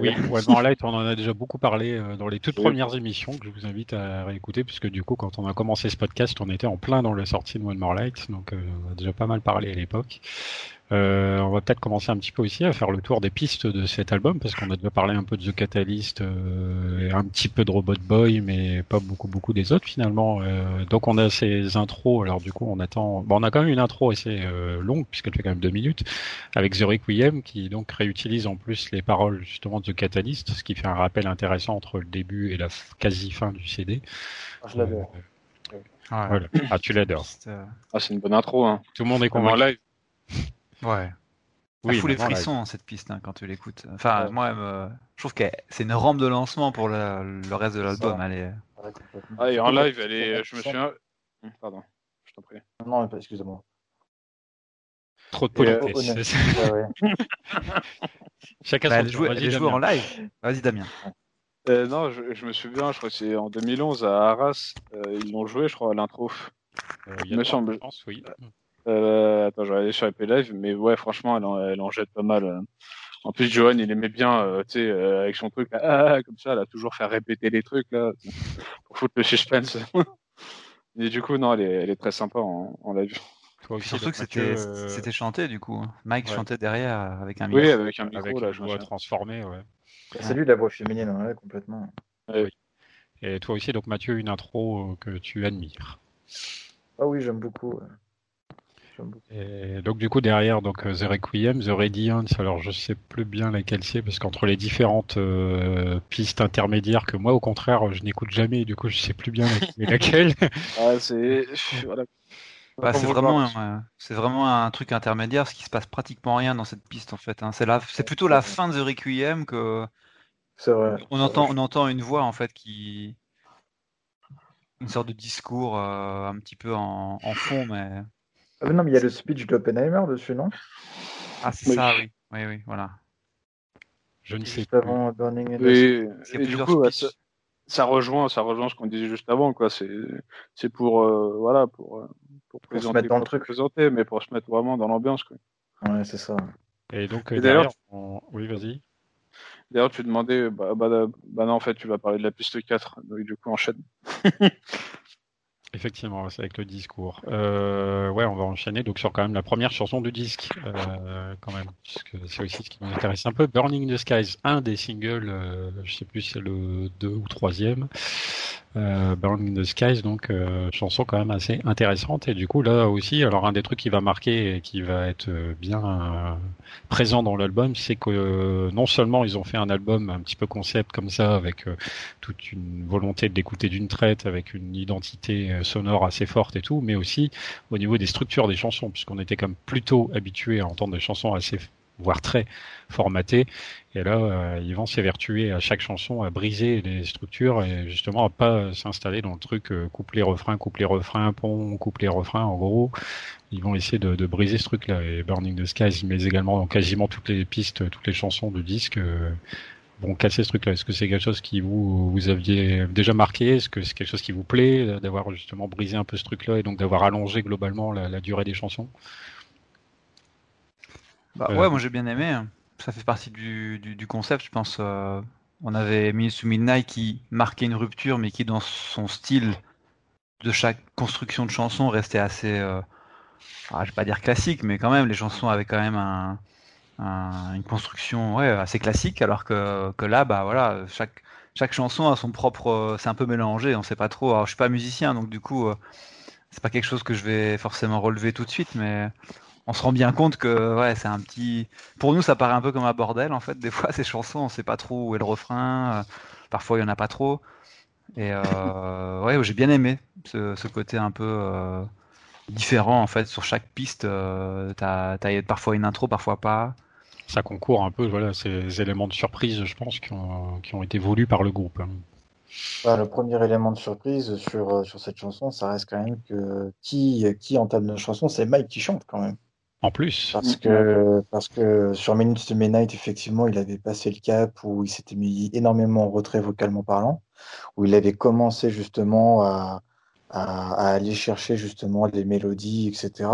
Speaker 1: Oui, One Light, on en a déjà beaucoup parlé euh, dans les toutes premières émissions que je vous invite à réécouter, puisque du coup, quand on a commencé ce podcast, on était en plein dans la sortie de One More Light, donc on a déjà pas mal parlé à l'époque. Euh, on va peut-être commencer un petit peu aussi à faire le tour des pistes de cet album parce qu'on a déjà parlé un peu de The Catalyst, euh, un petit peu de Robot Boy, mais pas beaucoup beaucoup des autres finalement. Euh, donc on a ces intros. Alors du coup on attend. Bon, on a quand même une intro assez euh, longue puisqu'elle fait quand même deux minutes avec The Requiem qui donc réutilise en plus les paroles justement de The Catalyst, ce qui fait un rappel intéressant entre le début et la quasi fin du CD.
Speaker 4: Ah, je l'adore.
Speaker 1: Ah, voilà. ah tu l'adores.
Speaker 3: Ah c'est une bonne intro. Hein.
Speaker 1: Tout le monde est convaincu.
Speaker 2: live. Ouais. Oui, fout les frissons cette piste hein, quand tu l'écoutes. Enfin, moi, je trouve que c'est une rampe de lancement pour le, reste de l'album. Elle
Speaker 3: Ah, et en live, elle est. Je me souviens. Hum, pardon, je t'en prie.
Speaker 4: Non, excusez-moi.
Speaker 1: Trop de politesse. Euh, Chacun
Speaker 2: bah, son elle, joue, en live. Vas-y, Damien.
Speaker 3: Euh, non, je, me souviens, je crois que c'est en 2011 à Arras. Euh, ils l'ont joué, je crois, à l'intro.
Speaker 1: il me semble. Je pense, oui.
Speaker 3: Euh, attends, je vais aller sur EP Live, mais ouais, franchement, elle en, elle en jette pas mal. Euh. En plus, Johan, il aimait bien, euh, tu sais, euh, avec son truc, ah, comme ça, elle a toujours faire répéter les trucs, là, pour foutre le suspense. Et du coup, non, elle est, elle est très sympa en, en live.
Speaker 2: Surtout que c'était, c'était chanté, du coup. Mike chantait derrière avec un micro.
Speaker 3: Oui, avec un micro, avec là,
Speaker 1: je vois transformé, ouais.
Speaker 4: C'est lui la voix féminine, ouais, complètement.
Speaker 1: Oui. Et toi aussi, donc Mathieu, une intro que tu admires.
Speaker 4: Ah oui, j'aime beaucoup.
Speaker 1: Et donc du coup derrière donc euh, The Requiem, The Radiance, alors je sais plus bien laquelle c'est parce qu'entre les différentes euh, pistes intermédiaires que moi au contraire je n'écoute jamais, du coup je sais plus bien laquelle.
Speaker 3: ah, c'est
Speaker 2: bah, c'est vraiment, c'est vraiment un truc intermédiaire, ce qui se passe pratiquement rien dans cette piste en fait. Hein. C'est la, c'est plutôt la fin de The Requiem que.
Speaker 4: Vrai.
Speaker 2: On entend, on entend une voix en fait qui, une sorte de discours euh, un petit peu en, en fond, mais.
Speaker 4: Ah, non, mais il y a le speech d'Oppenheimer dessus, non?
Speaker 2: Ah, c'est ça, oui. Oui, oui, voilà.
Speaker 1: Je ne sais
Speaker 4: pas. avant Burning
Speaker 3: and oui, et du coup, ça, rejoint, ça rejoint ce qu'on disait juste avant, quoi. C'est, c'est pour, euh, voilà, pour, euh, pour, présenter,
Speaker 4: se mettre dans le truc.
Speaker 3: Présenter, mais pour se mettre vraiment dans l'ambiance, quoi.
Speaker 4: Ouais, c'est ça.
Speaker 1: Et donc, et d'ailleurs, oui, vas-y.
Speaker 3: D'ailleurs, tu demandais, bah, bah, bah, non, en fait, tu vas parler de la piste 4, donc du coup, enchaîne.
Speaker 1: Effectivement, c'est avec le discours. Euh, ouais, on va enchaîner donc sur quand même la première chanson du disque, euh, quand même, puisque c'est aussi ce qui nous intéresse un peu. Burning the Skies, un des singles, euh, je sais plus si c'est le deux ou troisième. Euh, Burning the Skies, donc euh, chanson quand même assez intéressante. Et du coup là aussi, alors un des trucs qui va marquer et qui va être bien euh, présent dans l'album, c'est que non seulement ils ont fait un album un petit peu concept comme ça, avec toute une volonté de l'écouter d'une traite, avec une identité sonore assez forte et tout, mais aussi au niveau des structures des chansons, puisqu'on était comme plutôt habitué à entendre des chansons assez voire très formaté. Et là, euh, ils vont s'évertuer à chaque chanson à briser les structures et justement à pas s'installer dans le truc euh, couplet refrain, couplet refrain, pont, couplet refrain. En gros, ils vont essayer de, briser ce truc-là. Et Burning the Skies, mais également dans quasiment toutes les pistes, toutes les chansons du disque. Euh, vont casser ce truc-là. Est-ce que c'est quelque chose qui vous, vous aviez déjà marqué? Est-ce que c'est quelque chose qui vous plaît d'avoir justement brisé un peu ce truc-là et donc d'avoir allongé globalement la durée des chansons?
Speaker 2: Bah, ouais, moi j'ai bien aimé. Hein. Ça fait partie du, du, concept, je pense. Euh, on avait sous Midnight qui marquait une rupture, mais qui dans son style de chaque construction de chanson restait assez, euh, ah, je vais pas dire classique, mais quand même les chansons avaient quand même un, une construction ouais, assez classique, alors que, que là, bah voilà, chaque chaque chanson a son propre, c'est un peu mélangé, on sait pas trop. Alors je suis pas musicien, donc du coup, euh, c'est pas quelque chose que je vais forcément relever tout de suite, mais on se rend bien compte que ouais, c'est un petit. Pour nous, ça paraît un peu comme un bordel en fait. Des fois, ces chansons, on sait pas trop où est le refrain. Euh, parfois, il y en a pas trop. Et euh, ouais, j'ai bien aimé ce, côté un peu euh, différent en fait sur chaque piste. Euh, t'as as parfois une intro, parfois pas.
Speaker 1: Ça concourt un peu, voilà, ces éléments de surprise, je pense, qui ont, qui ont été voulus par le groupe.
Speaker 4: Bah, le premier élément de surprise sur, sur cette chanson, ça reste quand même que qui, qui entame la chanson, c'est Mike qui chante quand même.
Speaker 1: En plus.
Speaker 4: Parce que, parce que sur Minutes to Midnight, effectivement, il avait passé le cap où il s'était mis énormément en retrait vocalement parlant, où il avait commencé justement à, à, aller chercher justement les mélodies, etc.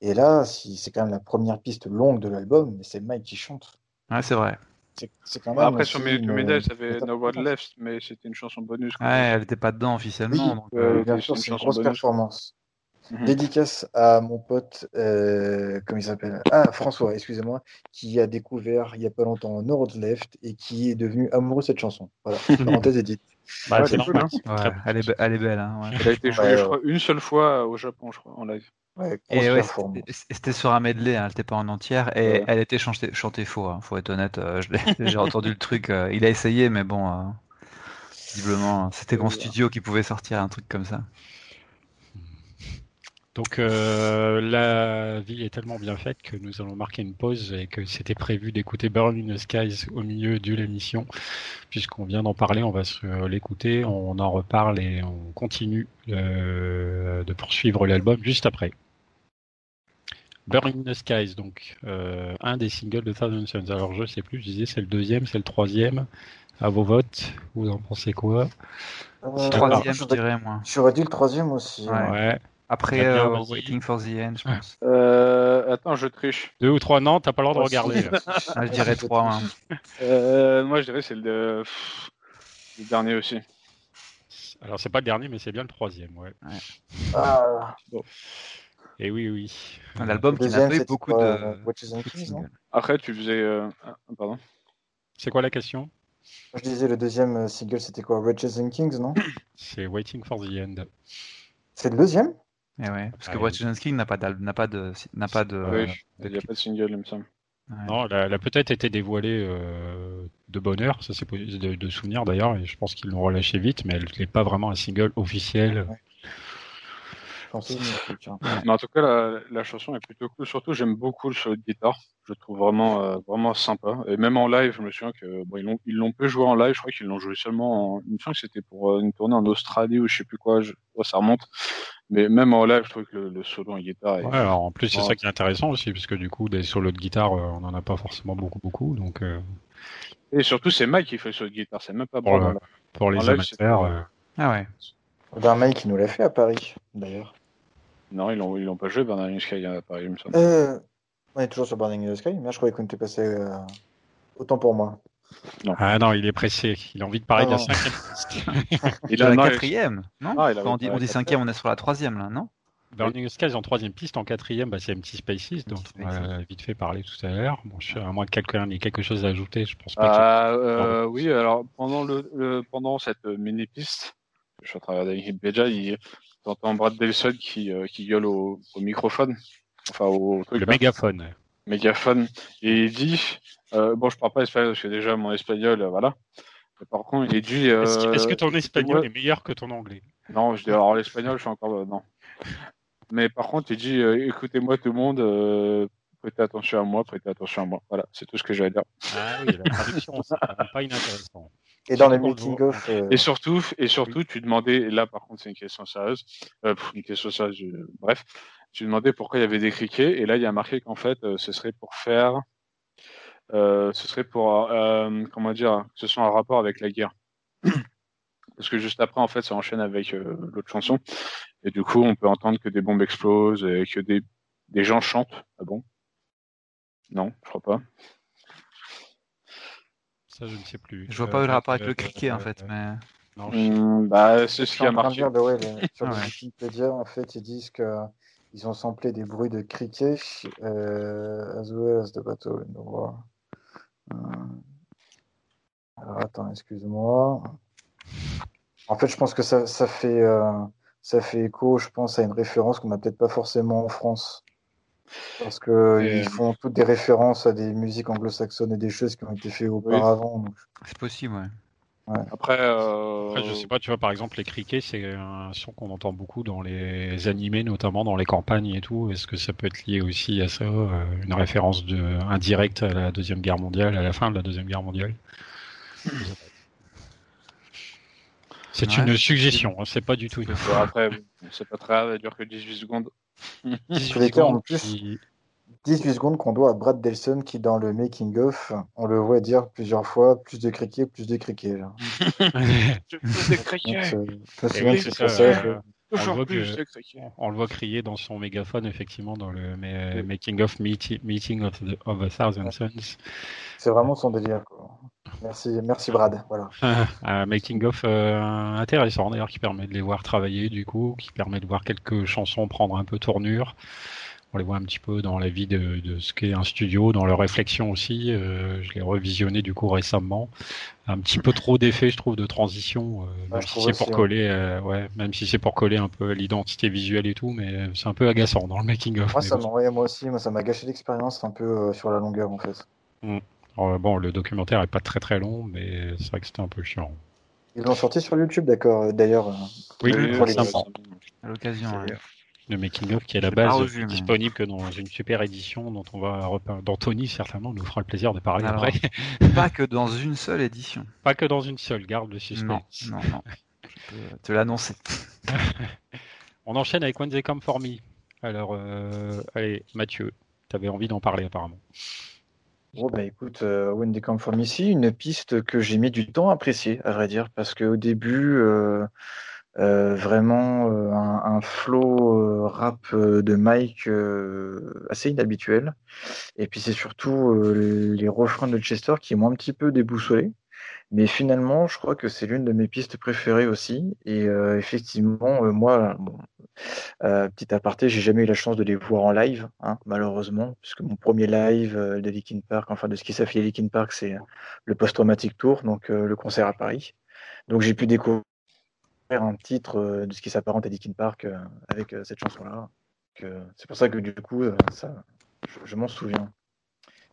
Speaker 4: Et là, si, c'est quand même la première piste longue de l'album, mais c'est Mike qui chante.
Speaker 2: Ouais, c'est vrai.
Speaker 3: C'est, quand même Après, sur Minutes to Midnight, ça avait No One Left, mais c'était une chanson bonus.
Speaker 2: Ouais, elle n'était pas dedans officiellement.
Speaker 4: Oui, donc, euh, bien sûr, c'est une grosse performance. Mhm. Dédicace à mon pote, euh, comment il s'appelle? Ah, François, excusez-moi, qui a découvert il n'y a pas longtemps North Left et qui est devenu amoureux de cette chanson. Voilà, parenthèse édite.
Speaker 2: Bah, elle, est, elle, est, belle. Hein,
Speaker 3: elle a été jouée, je crois, une seule fois au Japon, je crois, en live.
Speaker 2: et c'était sur un medley, hein, elle n'était pas en entière, et elle était chantée, chantée faux, hein, faut être honnête. Euh, j'ai entendu le truc, euh, il a essayé, mais bon, euh, visiblement, c'était mon studio qui pouvait sortir un truc comme ça.
Speaker 1: Donc euh, la vie est tellement bien faite que nous allons marquer une pause et que c'était prévu d'écouter Burn in the Skies au milieu de l'émission. Puisqu'on vient d'en parler, on va se l'écouter, on en reparle et on continue euh, de poursuivre l'album juste après. Burn in the Skies, donc euh, un des singles de Thousand Suns. Alors je sais plus, je disais c'est le deuxième, c'est le troisième. À vos votes, vous en pensez quoi?
Speaker 2: Euh, Troisième, je dirais moi.
Speaker 4: J'aurais dit le troisième aussi.
Speaker 2: ouais. Après euh, Waiting for the End, je pense.
Speaker 3: Euh, attends, je triche.
Speaker 1: Deux ou trois, non, t'as pas le droit de regarder.
Speaker 2: ah, je dirais trois. Hein.
Speaker 3: Euh, moi, je dirais c'est le... le, dernier aussi.
Speaker 1: Alors, c'est pas le dernier, mais c'est bien le troisième, ouais. ouais.
Speaker 4: Ah. Bon.
Speaker 1: Et oui, oui.
Speaker 2: Un album qui n'a pas eu beaucoup de.
Speaker 3: Après, tu faisais. Ah, pardon.
Speaker 1: C'est quoi la question?
Speaker 4: Je disais le deuxième single, c'était quoi? Witches and Kings, non?
Speaker 1: C'est Waiting for the End.
Speaker 4: C'est le deuxième?
Speaker 2: Eh ouais, parce que ah, King n'a pas, n'a pas de, n'a pas de.
Speaker 3: Oui, il n'y a pas de single, il me semble.
Speaker 1: Non, elle a, peut-être été dévoilée euh, de bonheur, ça c'est de, de souvenir d'ailleurs, et je pense qu'ils l'ont relâché vite, mais elle n'est pas vraiment un single officiel.
Speaker 3: Mais en tout cas, la, la, chanson est plutôt cool. Surtout, j'aime beaucoup le solo de guitare. Je le trouve vraiment, euh, vraiment sympa. Et même en live, je me souviens que bon, ils l'ont, ils l'ont peu joué en live. Je crois qu'ils l'ont joué seulement. En, une fois que c'était pour euh, une tournée en Australie ou je sais plus quoi. Je, ça remonte. Mais même en live, je trouve que le, solo en guitare. Est...
Speaker 1: Ouais, alors en plus, c'est ça qui est intéressant aussi, parce que du coup, des solos de guitare, euh, on en a pas forcément beaucoup, beaucoup. Donc.
Speaker 3: Et surtout, c'est Mike qui fait le solo de guitare. C'est même pas
Speaker 1: pour, pour les amateurs.
Speaker 2: Ah ouais.
Speaker 4: Ben, Mike qui nous l'a fait à Paris, d'ailleurs.
Speaker 3: Non, ils l'ont, ils l'ont pas joué, Burning Sky, à Paris, il me semble.
Speaker 4: Euh, on est toujours sur Burning Sky, mais je croyais qu'on était passé euh, autant pour moi.
Speaker 1: Non. Ah non, il est pressé. Il a envie de parler de la cinquième
Speaker 2: il a la quatrième, non ah, on, dit, on dit cinquième, on est sur la troisième, là, non
Speaker 1: Burning Skies en troisième piste, en quatrième, bah, c'est MT Spaces, dont on a vite fait parler tout à l'heure. Bon, je, à moins que quelqu'un ait quelque chose à ajouter, je pense
Speaker 3: pas. Euh, oui, alors pendant le, pendant cette mini piste, je suis en train de regarder déjà, il, T'entends Brad Delson qui, euh, qui gueule au, au, microphone, enfin au
Speaker 1: truc. Le mégaphone.
Speaker 3: Mégaphone. Et il dit, euh, bon, je parle pas espagnol parce que déjà mon espagnol, euh, voilà. Mais par contre, il dit.
Speaker 1: Est-ce, que ton espagnol est meilleur que ton anglais?
Speaker 3: Non, je dis alors l'espagnol, je suis encore non. Mais par contre, il dit, écoutez-moi tout le monde, prêtez attention à moi, prêtez attention à moi. Voilà, c'est tout ce que à dire.
Speaker 1: Ah oui, la traduction, c'est pas inintéressant.
Speaker 4: Et dans les making of.
Speaker 3: Euh, et surtout, et surtout, tu demandais, et là par contre c'est une question sérieuse, euh, une question sérieuse, euh, bref, tu demandais pourquoi il y avait des criquets, et là il y a marqué qu'en fait ce serait pour faire, ce serait pour, comment dire, que ce soit un rapport avec la guerre. Parce que juste après en fait ça enchaîne avec l'autre chanson, et du coup on peut entendre que des bombes explosent et que des, des gens chantent. Ah bon? Non, je crois pas.
Speaker 1: Ça, je ne sais plus.
Speaker 2: Je vois pas le rapport avec le cricket en fait, mais.
Speaker 3: Non, hmm, bah, c'est ce qui a marqué.
Speaker 4: Dire, ouais, sur le Wikipédia, en fait, ils disent que ils ont samplé des bruits de cricket euh, as well as the battle euh... Alors attends, excuse-moi. En fait, je pense que ça, ça fait euh, ça fait écho, je pense, à une référence qu'on n'a peut-être pas forcément en France. Parce qu'ils font toutes des références à des musiques anglo-saxonnes et des choses qui ont été faites auparavant.
Speaker 2: C'est possible, ouais.
Speaker 3: Après, euh...
Speaker 1: Après, je sais pas, tu vois, par exemple, les criquets, c'est un son qu'on entend beaucoup dans les animés, notamment dans les campagnes et tout. Est-ce que ça peut être lié aussi à ça, euh, une référence de, indirecte à la Deuxième Guerre mondiale, à la fin de la Deuxième Guerre mondiale? C'est une suggestion, hein, c'est pas du tout une
Speaker 3: Après, c'est pas très grave, elle dure que 18 secondes.
Speaker 4: 18 secondes, en plus, 18 secondes qu'on doit à Brad Delson qui, dans le making-of, on le voit dire plusieurs fois plus de criquets, plus de criquets.
Speaker 3: plus de criquets.
Speaker 1: on, le voit crier dans son mégaphone, effectivement, dans le Making of Meeting of, the, of a Thousand Suns.
Speaker 4: C'est vraiment son délire. Quoi. Merci, merci Brad. Voilà.
Speaker 1: un making of euh, intéressant d'ailleurs qui permet de les voir travailler du coup, qui permet de voir quelques chansons prendre un peu tournure. On les voit un petit peu dans la vie de, de ce qu'est un studio, dans leur réflexion aussi. Euh, je l'ai revisionné du coup récemment. Un petit peu trop d'effets, je trouve, de transition, euh, même si c'est pour coller, ouais, même si c'est pour coller un peu l'identité visuelle et tout, mais c'est un peu agaçant dans le making of.
Speaker 4: Moi, ça moi aussi, moi ça m'a gâché l'expérience un peu sur la longueur en fait.
Speaker 1: Mm bon, le documentaire est pas très très long, mais c'est vrai que c'était un peu chiant.
Speaker 4: Ils l'ont sorti sur YouTube, d'accord. Euh, d'ailleurs, euh,
Speaker 1: oui, pour les
Speaker 2: à l'occasion.
Speaker 1: Le making of qui est à la base disponible que dans une super édition dont on va dont Tony certainement nous fera le plaisir de parler après.
Speaker 2: pas que dans une seule édition.
Speaker 1: Pas que dans une seule, garde le suspense.
Speaker 2: Non, non, non. Je peux te l'annoncer.
Speaker 1: on enchaîne avec When They Come For Me. Alors, euh, allez, Mathieu, tu avais envie d'en parler apparemment.
Speaker 4: Oh bah écoute, euh, When They Come From Ici, une piste que j'ai mis du temps à apprécier, à vrai dire, parce qu'au début, euh, euh, vraiment euh, un, un flow rap de Mike assez inhabituel. Et puis c'est surtout les refrains de Chester qui m'ont un petit peu déboussolé. Mais finalement, je crois que c'est l'une de mes pistes préférées aussi. Et effectivement, moi, bon, euh, petit aparté, j'ai jamais eu la chance de les voir en live, hein, malheureusement, puisque mon premier live euh, de Linkin Park, enfin de ce qui s'affiliait Linkin Park, c'est le Post-Traumatic Tour, donc euh, le concert à Paris. Donc j'ai pu découvrir un titre de ce qui s'apparente à Linkin Park avec cette chanson-là. c'est pour ça que du coup, ça, je, m'en souviens.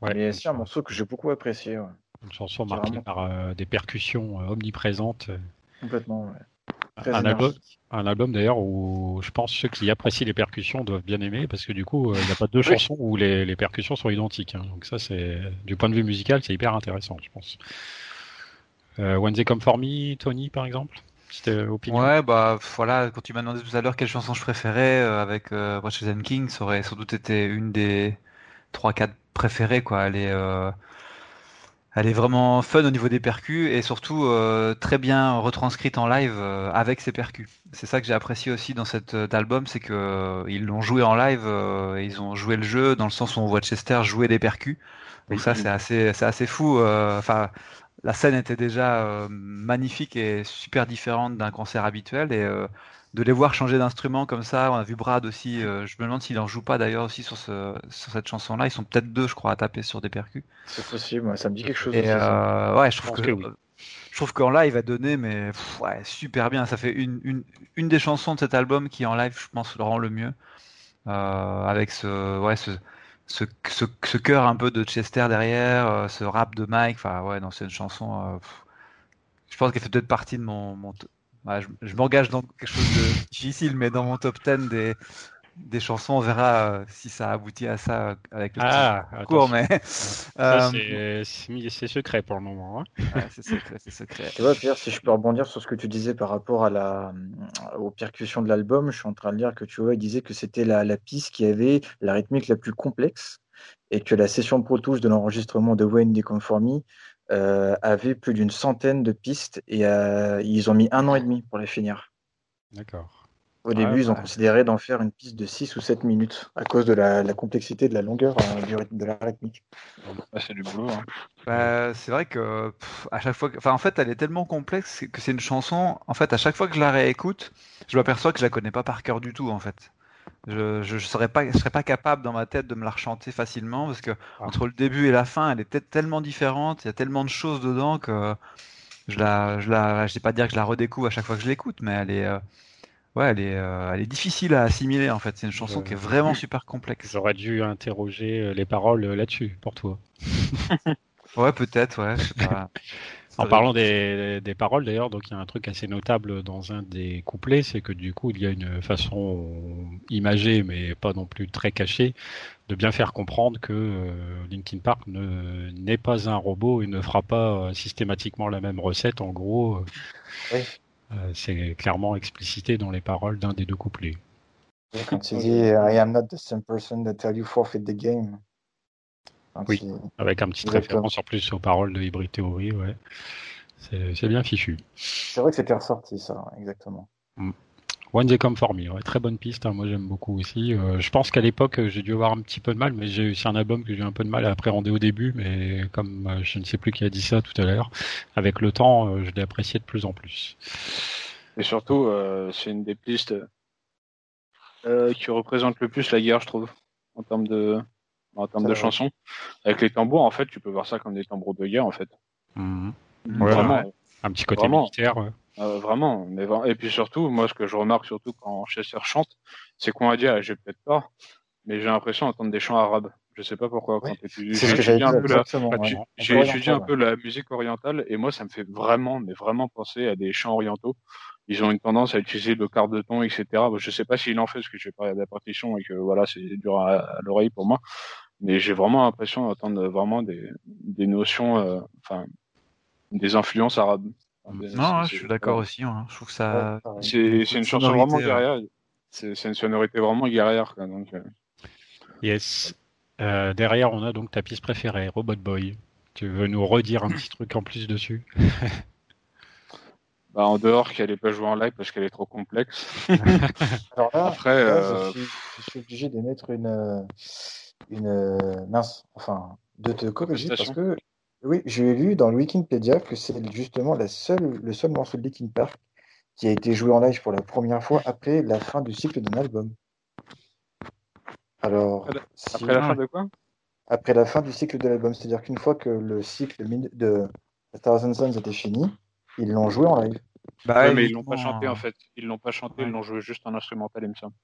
Speaker 4: Mais c'est un morceau que j'ai beaucoup apprécié.
Speaker 1: Une chanson marquée par des percussions omniprésentes.
Speaker 4: Complètement, ouais
Speaker 1: un album, un album d'ailleurs où je pense ceux qui apprécient les percussions doivent bien aimer parce que du coup euh, il n'y a pas deux chansons où les, les, percussions sont identiques. Hein. Donc ça c'est du point de vue musical c'est hyper intéressant je pense. Euh, When They Come For Me, Tony par exemple c'était opinion.
Speaker 2: Ouais bah voilà quand tu m'as demandé tout à l'heure quelle chanson je préférais euh, avec euh, Ratchet King ça aurait sans doute été une des trois quatre préférées quoi. Elle est euh, elle est vraiment fun au niveau des percus et surtout euh, très bien retranscrite en live euh, avec ses percus. C'est ça que j'ai apprécié aussi dans cet euh, album, c'est que ils l'ont joué en live, ils ont joué le jeu dans le sens où on voit Chester jouer des percus. Donc ça c'est assez c'est assez fou. Enfin la scène était déjà magnifique et super différente d'un concert habituel et de les voir changer d'instrument comme ça. On a vu Brad aussi. Euh, je me demande s'il en joue pas d'ailleurs aussi sur, ce, sur cette chanson-là. Ils sont peut-être deux, je crois, à taper sur des percus.
Speaker 4: C'est possible. ça me dit quelque chose.
Speaker 2: Et euh, ouais, je trouve que, je trouve qu'en live a donné, mais ouais, super bien. Ça fait une, une, une des chansons de cet album qui en live, je pense, le rend le mieux. Euh, avec ce, ouais, ce, ce, ce, ce cœur un peu de Chester derrière, euh, ce rap de Mike. Enfin, ouais, non, c'est une chanson. Euh, je pense qu'elle fait peut-être partie de mon, mon, je, m'engage dans quelque chose de difficile, mais dans mon top 10 des, des chansons, on verra euh, si ça aboutit à ça euh, avec le ah, cours. Mais
Speaker 1: euh, c'est secret pour le moment.
Speaker 2: Hein. c'est secret, c'est secret.
Speaker 4: Tu vois, Pierre, si je peux rebondir sur ce que tu disais par rapport à la, aux percussions de l'album, je suis en train de lire que tu vois, il disait que c'était la, la piste qui avait la rythmique la plus complexe et que la session Pro Tools de l'enregistrement de Wayne Deconformi euh, avait plus d'une centaine de pistes et euh, ils ont mis un an et demi pour les finir.
Speaker 1: D'accord.
Speaker 4: Au début, ils ont considéré d'en faire une piste de 6 ou 7 minutes à cause de la, complexité de la longueur euh, du rythme de la rythmique.
Speaker 3: c'est du boulot. Hein.
Speaker 2: Bah, c'est vrai que à chaque fois, enfin en fait, elle est tellement complexe que c'est une chanson. En fait, à chaque fois que je la réécoute, je m'aperçois que je la connais pas par cœur du tout en fait. Je, je, serais pas, je serais pas capable dans ma tête de me la rechanter facilement parce que ah. entre le début et la fin, elle est tellement différente, il y a tellement de choses dedans que je la, je la, je sais pas dire que je la redécouvre à chaque fois que je l'écoute, mais elle est, euh, ouais, elle est, euh, elle est difficile à assimiler en fait. C'est une chanson qui est vraiment super complexe.
Speaker 1: J'aurais dû interroger euh, les paroles là-dessus pour toi.
Speaker 2: ouais, peut-être, ouais. Je sais pas.
Speaker 1: En parlant des, des paroles d'ailleurs, donc il y a un truc assez notable dans un des couplets, c'est que du coup il y a une façon imagée, mais pas non plus très cachée, de bien faire comprendre que euh, Linkin Park n'est pas un robot et ne fera pas euh, systématiquement la même recette. En gros, euh, c'est clairement explicité dans les paroles d'un des deux couplets.
Speaker 4: Quand tu dis I am not the same person that tell you forfeit the game.
Speaker 1: Oui, avec un petit référence en plus aux paroles de Hybrid Theory, ouais. C'est bien fichu.
Speaker 4: C'est vrai que c'était ressorti, ça, exactement. Mm.
Speaker 1: One Day Come For Me, ouais, très bonne piste, hein, moi j'aime beaucoup aussi. Euh, je pense qu'à l'époque j'ai dû avoir un petit peu de mal, mais j'ai c'est un album que j'ai eu un peu de mal à appréhender au début, mais comme euh, je ne sais plus qui a dit ça tout à l'heure, avec le temps euh, je l'ai apprécié de plus en plus.
Speaker 3: Et surtout, c'est une des pistes qui représente le plus la guerre, je trouve, en termes de en termes de chansons. Avec les tambours, en fait, tu peux voir ça comme des tambours de guerre, en fait.
Speaker 1: Mhm. vraiment. Un petit côté militaire.
Speaker 3: Euh, vraiment, mais et puis surtout, moi, ce que je remarque surtout quand Chester chante, c'est qu'on va dire, j'ai peut-être pas, mais j'ai l'impression d'entendre des chants arabes. Je sais pas pourquoi. Quand j'ai étudié un, peu la... j'ai étudié un peu la musique orientale et moi, ça me fait vraiment, mais vraiment penser à des chants orientaux. Ils ont une tendance à utiliser le quart de ton, etc. je sais pas s'il en fait, parce que je pas la partition et que voilà, c'est dur à, l'oreille pour moi. Mais j'ai vraiment l'impression d'entendre vraiment des, des notions, euh, enfin, des influences arabes.
Speaker 2: Non, je suis d'accord aussi. Hein. Je trouve que ça.
Speaker 3: c'est une chanson vraiment guerrière. C'est une sonorité vraiment guerrière. donc, euh.
Speaker 1: Yes. Euh, derrière, on a donc ta piste préférée, Robot Boy. Tu veux nous redire un petit truc en plus dessus?
Speaker 3: bah, En dehors qu'elle n'est pas jouée en live parce qu'elle est trop complexe.
Speaker 4: Alors là, Après, euh, je, suis, obligé d'émettre une, une mince, enfin, de te corriger parce que oui, j'ai lu dans le Wikipédia que c'est justement la seule, le seul morceau de Linkin Park qui a été joué en live pour la première fois après la fin du cycle d'un album. Alors,
Speaker 3: après la fin de quoi?
Speaker 4: Après la fin du cycle de l'album, c'est-à-dire qu'une fois que le cycle de Thousand Suns était fini, ils l'ont joué en live.
Speaker 3: Bah, mais ils l'ont pas chanté en fait. Ils l'ont pas chanté, ils l'ont joué juste en instrumental, il me semble.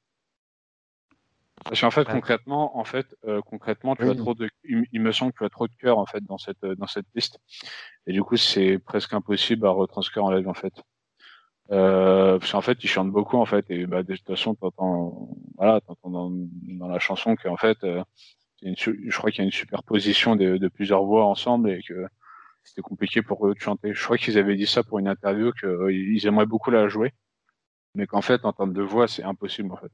Speaker 3: Parce qu'en fait, concrètement, en fait, euh, concrètement, tu as trop de, il, me semble que tu as trop de cœur en fait dans cette dans cette piste, et du coup, c'est presque impossible à retranscrire en live en fait. Euh, parce qu'en fait, ils chantent beaucoup en fait, et bah, de toute façon, t'entends, voilà, t'entends dans, dans la chanson qu'en fait, euh, une, je crois qu'il y a une superposition de, de plusieurs voix ensemble et que c'était compliqué pour eux de chanter. Je crois qu'ils avaient dit ça pour une interview qu'ils aimeraient beaucoup la jouer, mais qu'en fait, en termes de voix, c'est impossible en fait.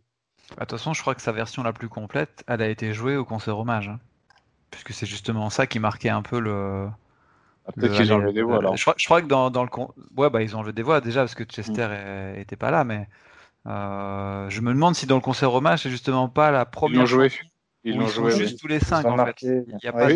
Speaker 2: Bah, de toute façon, je crois que sa version la plus complète, elle a été jouée au concert hommage. Hein. Puisque c'est justement ça qui marquait un peu le.
Speaker 3: Ah, peut-être qu'ils ont enlevé des voix alors.
Speaker 2: Je crois, que dans, le. Ouais, bah ils ont enlevé des voix déjà parce que Chester mm. était pas là, mais. Euh, je me demande si dans le concert hommage, c'est justement pas la première.
Speaker 3: Ils l'ont joué.
Speaker 2: Ils l'ont joué. Juste tous les cinq en fait. Il
Speaker 3: y a pas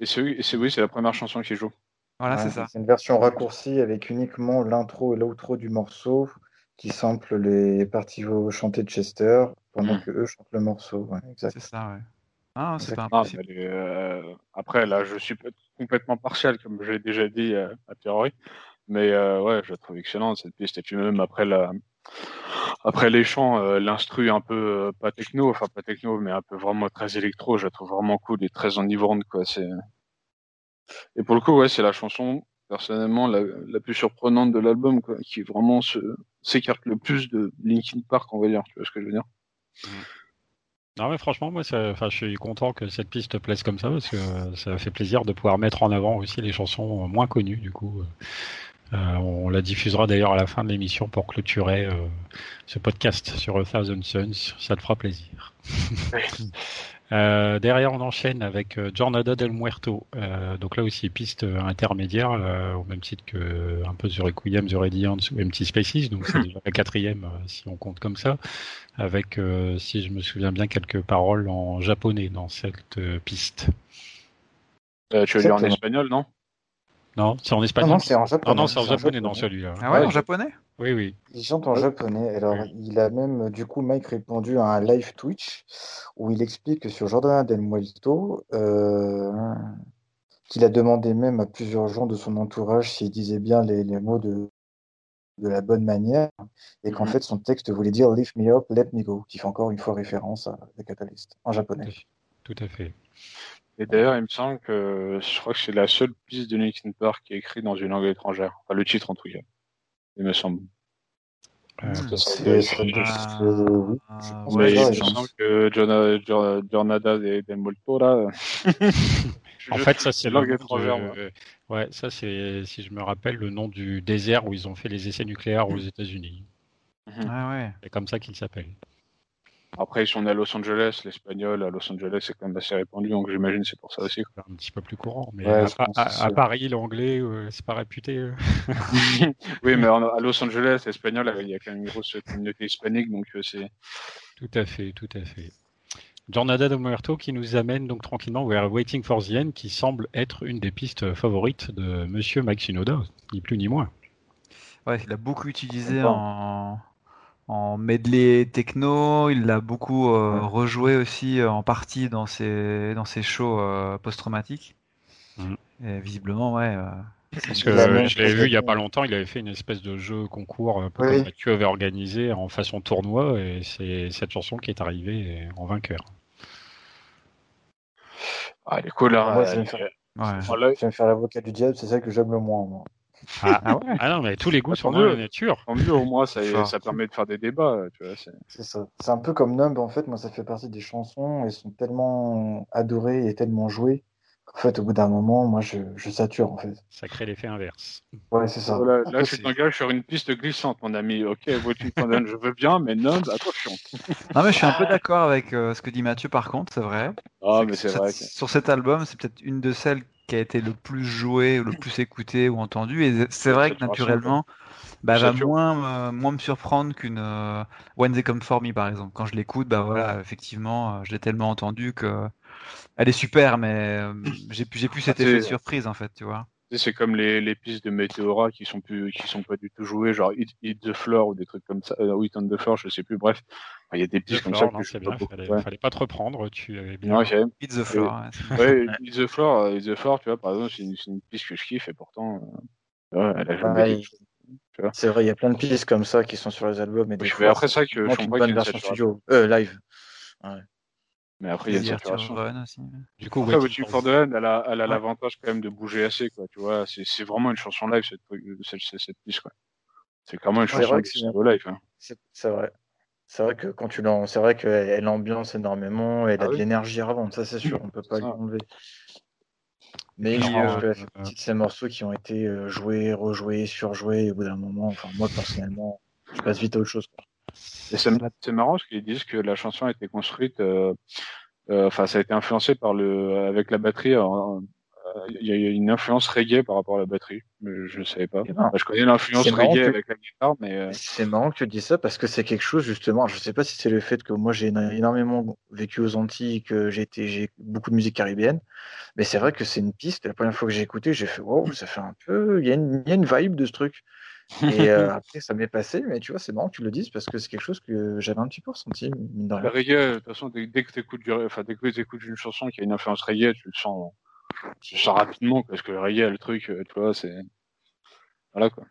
Speaker 3: et, c'est oui, c'est la première chanson qui joue.
Speaker 2: Voilà, c'est ça.
Speaker 4: C'est une version raccourcie avec uniquement l'intro et l'outro du morceau qui sample les parties chantées de Chester pendant mmh. que eux chantent le morceau.
Speaker 2: c'est ça, ouais. Ah, c'est pas
Speaker 3: impossible. Euh, après, là, je suis complètement partial, comme j'ai déjà dit euh, à priori. Mais euh, ouais, je la trouve excellente cette piste. Et puis même après la, après les chants, l'instru un peu pas techno, enfin pas techno, mais un peu vraiment très électro, je la trouve vraiment cool et très enivrante quoi. C'est et pour le coup, ouais, c'est la chanson personnellement la, la plus surprenante de l'album, quoi, qui vraiment s'écarte le plus de Linkin Park, on va dire. Tu vois ce que je veux dire?
Speaker 1: Non mais franchement, moi, ça, je suis content que cette piste te plaise comme ça parce que ça fait plaisir de pouvoir mettre en avant aussi les chansons moins connues. Du coup, euh, on la diffusera d'ailleurs à la fin de l'émission pour clôturer euh, ce podcast sur A Thousand Suns. Ça te fera plaisir. Euh, derrière, on enchaîne avec euh, Jornada del Muerto. Euh, donc là aussi, piste intermédiaire, au même titre que un peu The Requiem, The Radiance ou Empty Spaces. Donc c'est la quatrième, si on compte comme ça. Avec, si je me souviens bien, quelques paroles en japonais dans cette piste.
Speaker 3: tu veux dire en espagnol, non?
Speaker 1: Non, c'est en espagnol.
Speaker 4: non, c'est en japonais.
Speaker 1: non, c'est en japonais, dans celui-là.
Speaker 2: Ah ouais, en japonais
Speaker 1: Oui, oui.
Speaker 4: Il chante en japonais. Alors, il a même, du coup, Mike répondu à un live Twitch où il explique que sur Jordana del Muerto, euh, qu'il a demandé même à plusieurs gens de son entourage s'il disait bien les, les mots de, de la bonne manière et qu'en mhm. fait, son texte voulait dire Lift me up, let me go, qui fait encore une fois référence à The Catalyst en japonais.
Speaker 1: Tout à fait.
Speaker 3: Et d'ailleurs, il me semble que je crois que c'est la seule piste de Linkin Park qui est écrite dans une langue étrangère. Enfin, le titre en tout cas. Il me semble. Euh, c'est ah, ouais, il me semble que Jornada de, Molto là.
Speaker 1: en fait, ça c'est langue étrangère. ouais, ça c'est si je me rappelle le nom du désert où ils ont fait les essais nucléaires aux États-Unis.
Speaker 2: Ah ouais.
Speaker 1: C'est comme ça qu'il s'appelle.
Speaker 3: Après, ils sont nés à Los Angeles, l'espagnol à Los Angeles c'est quand même assez répandu, donc j'imagine c'est pour ça aussi.
Speaker 1: C'est un petit peu plus courant, mais à, Paris, l'anglais, euh, c'est pas réputé. Euh.
Speaker 3: oui, mais à Los Angeles, l'espagnol, il y a quand même une grosse communauté hispanique, donc euh, c'est.
Speaker 1: Tout à fait, tout à fait. Jornada de Muerto qui nous amène donc tranquillement vers Waiting for the End, qui semble être une des pistes favorites de Monsieur Mike Shinoda, ni plus ni moins.
Speaker 2: Ouais, il a beaucoup utilisé en, en medley techno. Il l'a beaucoup euh, rejoué aussi euh, en partie dans ses, dans ses shows euh, post-traumatiques. Mm. Et visiblement, ouais.
Speaker 1: Parce que je l'ai vu il y a pas longtemps, il avait fait une espèce de jeu concours peu comme Mathieu avait organisé en façon tournoi et c'est cette chanson qui est arrivée en vainqueur.
Speaker 3: Ah, elle est cool, hein.
Speaker 4: je, vais me faire, l'avocat du diable, c'est ça que j'aime le moins. Moi.
Speaker 1: Ah, ah, ouais ah non, mais tous les goûts sont dans la nature.
Speaker 3: En mieux, au moins, ça, ça permet de faire des débats.
Speaker 4: C'est ça. C'est un peu comme Numb, en fait. Moi, ça fait partie des chansons. Elles sont tellement adorées et tellement jouées. En fait, au bout d'un moment, moi, je, je, sature, en fait.
Speaker 1: Ça crée l'effet inverse.
Speaker 4: Ouais, c'est ça.
Speaker 3: là, je t'engage sur une piste glissante, mon ami. Ok, je veux bien, mais Numb, attention.
Speaker 2: non, mais je suis un peu d'accord avec euh, ce que dit Mathieu, par contre, c'est vrai.
Speaker 3: Ah, mais c'est vrai.
Speaker 2: Sur cet album, c'est peut-être une de celles qui a été le plus joué, ou le plus écouté ou entendu. Et c'est vrai que naturellement, bah, va moins, moins me surprendre qu'une euh, When They Come For Me, par exemple. Quand je l'écoute, bah voilà, effectivement, euh, je l'ai tellement entendu que elle est super, mais euh, j'ai plus, j'ai plus cet effet de surprise, en fait, tu vois.
Speaker 3: C'est comme les, les, pistes de Meteora qui sont plus, qui sont pas du tout jouées, genre Hit, the Floor ou des trucs comme ça, euh, Hit on the Floor, je sais plus, bref. Il y a des pistes comme ça.
Speaker 1: Non, que bien, fallait, fallait, pas te reprendre, tu avais bien.
Speaker 3: Okay.
Speaker 2: Hit the Floor.
Speaker 3: ouais, Hit the Floor, euh, Hit the Floor, tu vois, par exemple, c'est une, une, piste que je kiffe et pourtant, euh, ouais, elle a
Speaker 4: jamais ouais, C'est vrai, il y a plein de pistes comme ça qui sont sur les albums, mais des
Speaker 3: fois, après ça que je comprends
Speaker 4: une version studio, euh, live.
Speaker 3: Ouais. Mais après, il y a saturation.
Speaker 2: Aussi.
Speaker 3: Du coup, après, Waiting for the End, elle a, elle a l'avantage quand même de bouger assez, quoi. Tu vois, c'est vraiment une chanson live, cette, cette, cette piste, quoi. C'est clairement une chanson live. Hein.
Speaker 4: C'est vrai. C'est vrai que quand tu c'est vrai qu'elle ambiance énormément, elle ah a de l'énergie à revendre, ça c'est sûr, on peut pas l'enlever. Mais je pense euh, que ces morceaux qui ont été euh, joués, rejoués, surjoués, au bout d'un moment, enfin moi personnellement, je passe vite à autre chose. Quoi.
Speaker 3: C'est marrant parce qu'ils disent que la chanson a été construite, euh, euh, enfin ça a été influencé par le, avec la batterie. Euh, il y a une influence reggae par rapport à la batterie, je ne savais pas. Je connais l'influence reggae avec la guitare, mais
Speaker 4: c'est marrant que tu dis ça parce que c'est quelque chose justement. Je ne sais pas si c'est le fait que moi j'ai énormément vécu aux Antilles, que j'ai j'ai beaucoup de musique caribéenne, mais c'est vrai que c'est une piste. La première fois que j'ai écouté, j'ai fait wow, ça fait un peu, il y, a une, il y a une vibe de ce truc. Et euh, après, ça m'est passé, mais tu vois, c'est marrant que tu le dises parce que c'est quelque chose que j'avais un petit peu ressenti.
Speaker 3: Mine de reggae, de toute façon, dès, que tu écoutes, enfin, dès que écoutes une chanson qui a une influence reggae, tu le sens, tu le sens rapidement parce que le reggae, le truc, euh, tu vois, c'est. Voilà quoi.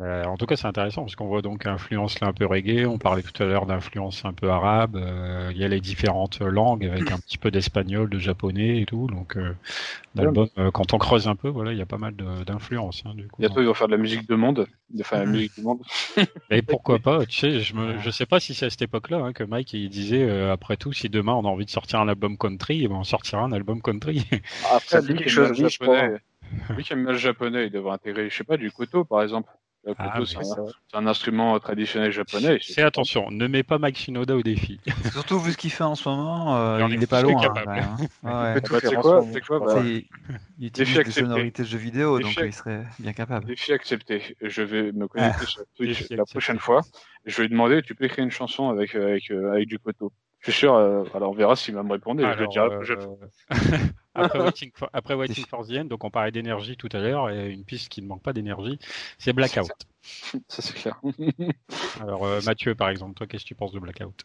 Speaker 1: Ouais, en tout cas, c'est intéressant parce qu'on voit donc influence là un peu reggae. On parlait tout à l'heure d'influence un peu arabe. Euh, il y a les différentes langues avec un petit peu d'espagnol, de japonais et tout. Donc, euh, l'album, euh, quand on creuse un peu, voilà, il y a pas mal d'influence. Hein,
Speaker 3: Bientôt, ils vont faire de la musique de monde, de faire la musique du monde.
Speaker 1: Et pourquoi pas Tu sais, je me, je sais pas si c'est à cette époque-là hein, que Mike il disait après tout, si demain on a envie de sortir un album country, eh ben, on sortira un album country.
Speaker 3: Après, c'est quelque chose japonais. Oui, qui aime bien le japonais, il devrait intégrer, je sais pas, du koto par exemple. Le ah, koto, c'est un, instrument traditionnel japonais.
Speaker 1: C'est attention, ne mets pas Mike Shinoda au défi.
Speaker 2: Surtout vu ce qu'il fait en ce moment, euh, il n'est pas loin. Hein,
Speaker 3: ouais. Bah, c'est quoi, quoi bah,
Speaker 2: Il utilise des sonorités de jeux vidéo, donc il serait bien capable.
Speaker 3: Défi accepté. Je vais me connecter sur Twitch la prochaine fois. Je vais lui demander, tu peux écrire une chanson avec, avec, euh, avec du koto? Je suis sûr, euh, alors on verra s'il va me répondre je dirai euh,
Speaker 1: après, Waiting for, après Waiting for the End, donc on parlait d'énergie tout à l'heure, et une piste qui ne manque pas d'énergie, c'est Blackout.
Speaker 3: Ça c'est clair.
Speaker 1: alors euh, Mathieu, par exemple, toi, qu'est-ce que tu penses de Blackout?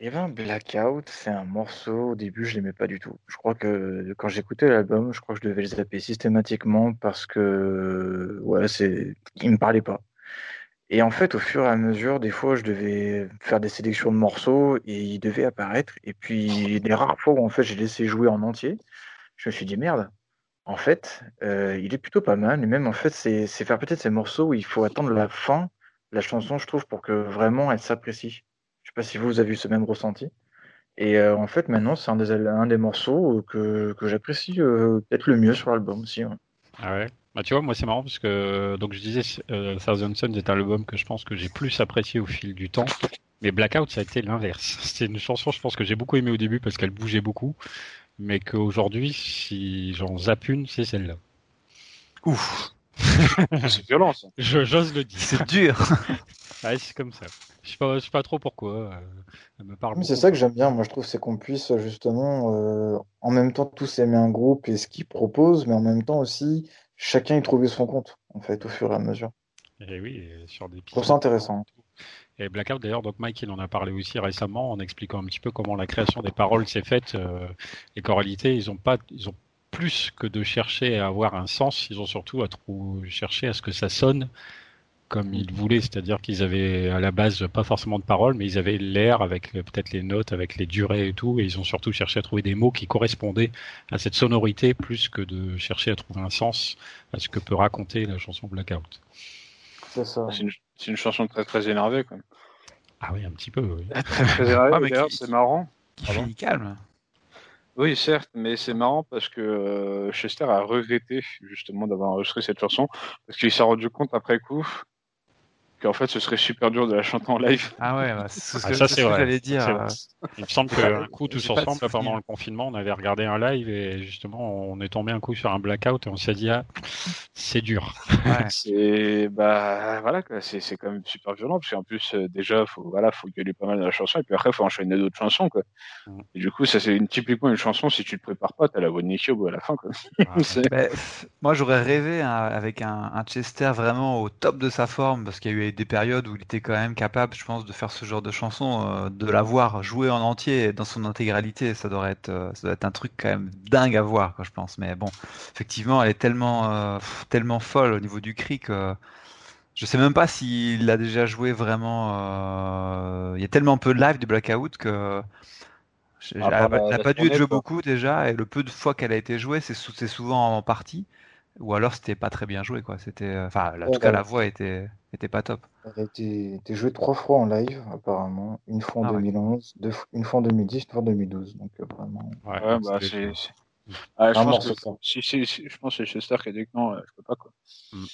Speaker 4: Eh ben, Blackout, c'est un morceau, au début, je l'aimais pas du tout. Je crois que quand j'écoutais l'album, je crois que je devais le zapper systématiquement parce que, ouais, c'est, il me parlait pas. Et en fait, au fur et à mesure, des fois, je devais faire des sélections de morceaux et ils devaient apparaître. Et puis, les rares fois où en fait, j'ai laissé jouer en entier, je me suis dit merde. En fait, euh, il est plutôt pas mal. Et même en fait, c'est faire peut-être ces morceaux où il faut attendre la fin de la chanson, je trouve, pour que vraiment elle s'apprécie. Je sais pas si vous avez eu ce même ressenti. Et euh, en fait, maintenant, c'est un des, des morceaux que, j'apprécie euh, peut-être le mieux sur l'album aussi.
Speaker 1: Ah ouais bah, tu vois, moi c'est marrant parce que donc je disais euh, Thousand Suns est un album que je pense que j'ai plus apprécié au fil du temps. Mais Blackout, ça a été l'inverse. C'était une chanson, je pense que j'ai beaucoup aimé au début parce qu'elle bougeait beaucoup, mais qu'aujourd'hui, si j'en zappe une, c'est celle-là.
Speaker 3: Ouf. c'est violent ça.
Speaker 1: J'ose le dire.
Speaker 2: C'est dur.
Speaker 1: c'est comme ça. Je sais pas, sais pas trop pourquoi.
Speaker 4: Euh, me parle. C'est ça que j'aime bien. Moi, je trouve c'est qu'on puisse justement, euh, en même temps, tous aimer un groupe et ce qu'ils proposent, mais en même temps aussi, chacun y trouver son compte, en fait, au fur et à mesure.
Speaker 1: Et oui, sur des.
Speaker 4: Je trouve ça intéressant.
Speaker 1: Et Blackout, d'ailleurs, donc Mike, il en a parlé aussi récemment en expliquant un petit peu comment la création des paroles s'est faite euh, qu'en réalité, ils ont pas, ils ont plus que de chercher à avoir un sens, ils ont surtout à chercher à ce que ça sonne comme ils voulaient, c'est-à-dire qu'ils avaient à la base pas forcément de paroles, mais ils avaient l'air avec peut-être les notes, avec les durées et tout, et ils ont surtout cherché à trouver des mots qui correspondaient à cette sonorité plus que de chercher à trouver un sens à ce que peut raconter la chanson Blackout.
Speaker 3: C'est ça. C'est une, chanson très très énervée quand même.
Speaker 1: Ah oui, un petit peu. Oui.
Speaker 3: très, très énervée. D'ailleurs, c'est marrant.
Speaker 2: Qui finit calme.
Speaker 3: Oui, certes, mais c'est marrant parce que euh, Chester a regretté justement d'avoir enregistré cette chanson parce qu'il s'est rendu compte après coup qu'en fait ce serait super dur de la chanter en live.
Speaker 2: Ah ouais, bah, c'est ce ah, que, ça, c'est j'allais dire.
Speaker 1: Il me semble qu'un coup tous ensemble, pendant le confinement, on avait regardé un live et justement on est tombé un coup sur un blackout et on s'est dit ah c'est dur.
Speaker 3: Ouais. c'est bah voilà c'est c'est quand même super violent parce qu'en plus euh, déjà faut voilà faut gueuler pas mal dans la chanson et puis après faut enchaîner d'autres chansons quoi. Mm. Et du coup ça c'est une typiquement une chanson si tu te prépares pas t'as la voix de Nicky à la fin quoi.
Speaker 2: bah, moi j'aurais rêvé hein, avec un, un Chester vraiment au top de sa forme parce qu'il y a eu des périodes où il était quand même capable, je pense, de faire ce genre de chanson, euh, de la voir jouer en entier, dans son intégralité, ça devrait être, euh, ça doit être un truc quand même dingue à voir, quoi, je pense. Mais bon, effectivement, elle est tellement, euh, tellement folle au niveau du cri que je sais même pas s'il a déjà joué vraiment. Il y a tellement peu de live de Blackout que. Elle n'a pas dû être jouée beaucoup déjà, et le peu de fois qu'elle a été jouée, c'est souvent en partie ou alors c'était pas très bien joué quoi c'était euh, enfin en tout cas la voix était était pas top
Speaker 4: elle a été, jouée trois fois en live apparemment une fois en 2011 ah une fois en 2010 une fois en 2012 donc euh, vraiment
Speaker 3: ouais, bah, c'est ah, je, pense que, si, si, je pense que c'est Chester qui a dit que non, je peux pas quoi. Mm.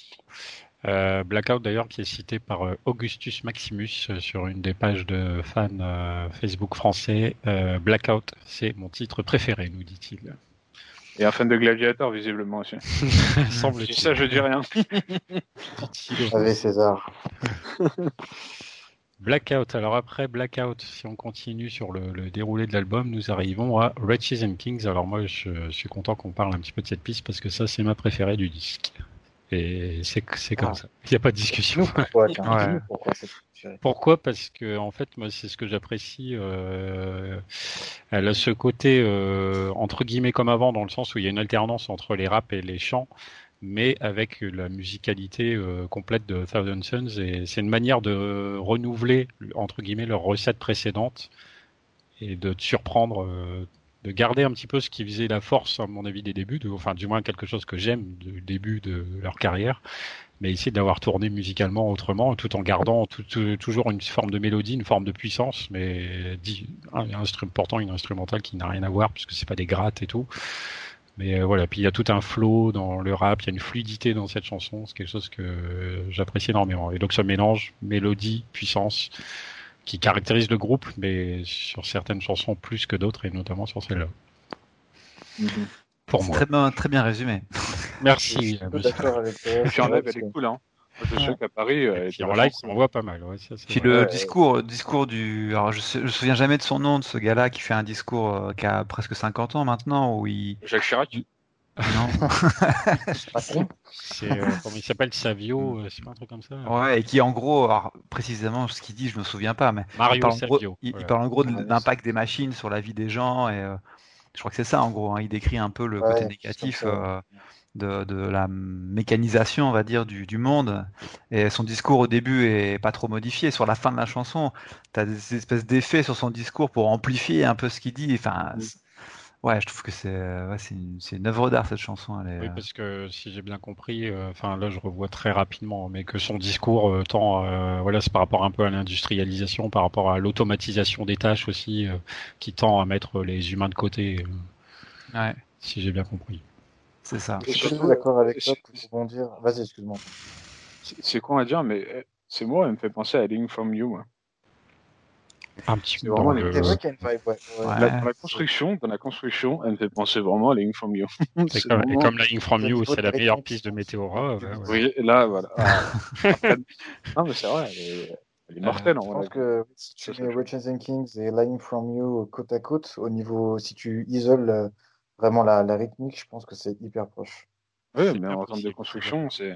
Speaker 1: Euh, Blackout d'ailleurs qui est cité par Augustus Maximus sur une des pages de fans Facebook français. Blackout, c'est mon titre préféré, nous dit-il.
Speaker 3: Et un fan de Gladiator, visiblement aussi. Semble ça, je dis rien.
Speaker 4: Avec César.
Speaker 1: Blackout. Alors après Blackout, si on continue sur le, déroulé de l'album, nous arrivons à Wretches and Kings. Alors moi, je, suis content qu'on parle un petit peu de cette piste parce que ça, c'est ma préférée du disque. Et c'est comme ah. ça. Il n'y a pas de discussion. Pourquoi, Pourquoi pourquoi? Parce que en fait, moi, c'est ce que j'apprécie. Euh, elle a ce côté euh, entre guillemets comme avant, dans le sens où il y a une alternance entre les raps et les chants, mais avec la musicalité euh, complète de Thousand Suns. Et c'est une manière de renouveler entre guillemets leur recette précédente et de te surprendre. De garder un petit peu ce qui faisait la force, à mon avis, des débuts, enfin du moins quelque chose que j'aime du début de leur carrière, mais essayer d'avoir tourné musicalement autrement, tout en gardant toujours une forme de mélodie, une forme de puissance, mais un, instrument pourtant une instrumentale qui n'a rien à voir puisque c'est pas des grattes et tout. Mais euh, voilà, puis il y a tout un flow dans le rap, il y a une fluidité dans cette chanson, c'est quelque chose que j'apprécie énormément. Et donc ce mélange mélodie, puissance, qui caractérise le groupe, mais sur certaines chansons plus que d'autres, et notamment sur celle-là.
Speaker 2: Pour moi. Très bien, très bien résumé.
Speaker 1: Merci.
Speaker 3: Je suis d'accord avec toi. Puis en live, elle est cool, hein. Je sais qu'à Paris,
Speaker 1: euh, en live, on voit pas mal. Ouais,
Speaker 2: ça, Puis le discours, discours du, alors je, me souviens jamais de son nom de ce gars-là qui fait un discours euh, qui a presque 50 ans maintenant où il.
Speaker 3: Jacques Chirac.
Speaker 2: Non.
Speaker 1: c'est euh, comment il s'appelle Savio, c'est pas un truc comme ça.
Speaker 2: Ouais, et qui en gros, alors, précisément ce qu'il dit, je me souviens pas, mais
Speaker 1: Mario
Speaker 2: il parle,
Speaker 1: Savio,
Speaker 2: en gros, il, il, parle en gros de l'impact des machines sur la vie des gens et je crois que c'est ça en gros. Hein. Il décrit un peu le côté négatif euh, de, la mécanisation, on va dire, du, monde. Et son discours au début est pas trop modifié. Sur la fin de la chanson, tu as des espèces d'effets sur son discours pour amplifier un peu ce qu'il dit. Enfin, mm. Ouais, je trouve que c'est ouais, une, une, œuvre d'art cette chanson. Elle est...
Speaker 1: Oui, parce que si j'ai bien compris, euh, enfin là je revois très rapidement, mais que son discours euh, tend, euh, voilà, c'est par rapport un peu à l'industrialisation, par rapport à l'automatisation des tâches aussi, qui tend à mettre les humains de côté.
Speaker 2: ouais.
Speaker 1: Si j'ai bien compris.
Speaker 2: C'est ça.
Speaker 4: Je suis d'accord avec toi pour dire. Vas-y, excuse-moi.
Speaker 3: C'est con à dire, mais c'est moi, elle me fait penser à Link from You.
Speaker 1: Un petit peu.
Speaker 3: Vraiment les... vrai qu'il y a une vibe, ouais. La, dans la construction, dans la construction, elle me fait penser vraiment à Lying From You.
Speaker 1: Et comme, vraiment... comme Lying From You, c'est la meilleure piste de Météora.
Speaker 3: Ouais, oui, là, voilà. Ah. non, mais c'est vrai, elle est, elle est mortelle.
Speaker 4: Je pense que si tu mets Ratchet Kings et Lying From You côte à côte, au niveau, si tu isoles euh, vraiment la, la rythmique, je pense que c'est hyper proche.
Speaker 3: Oui, mais en termes de construction, c'est.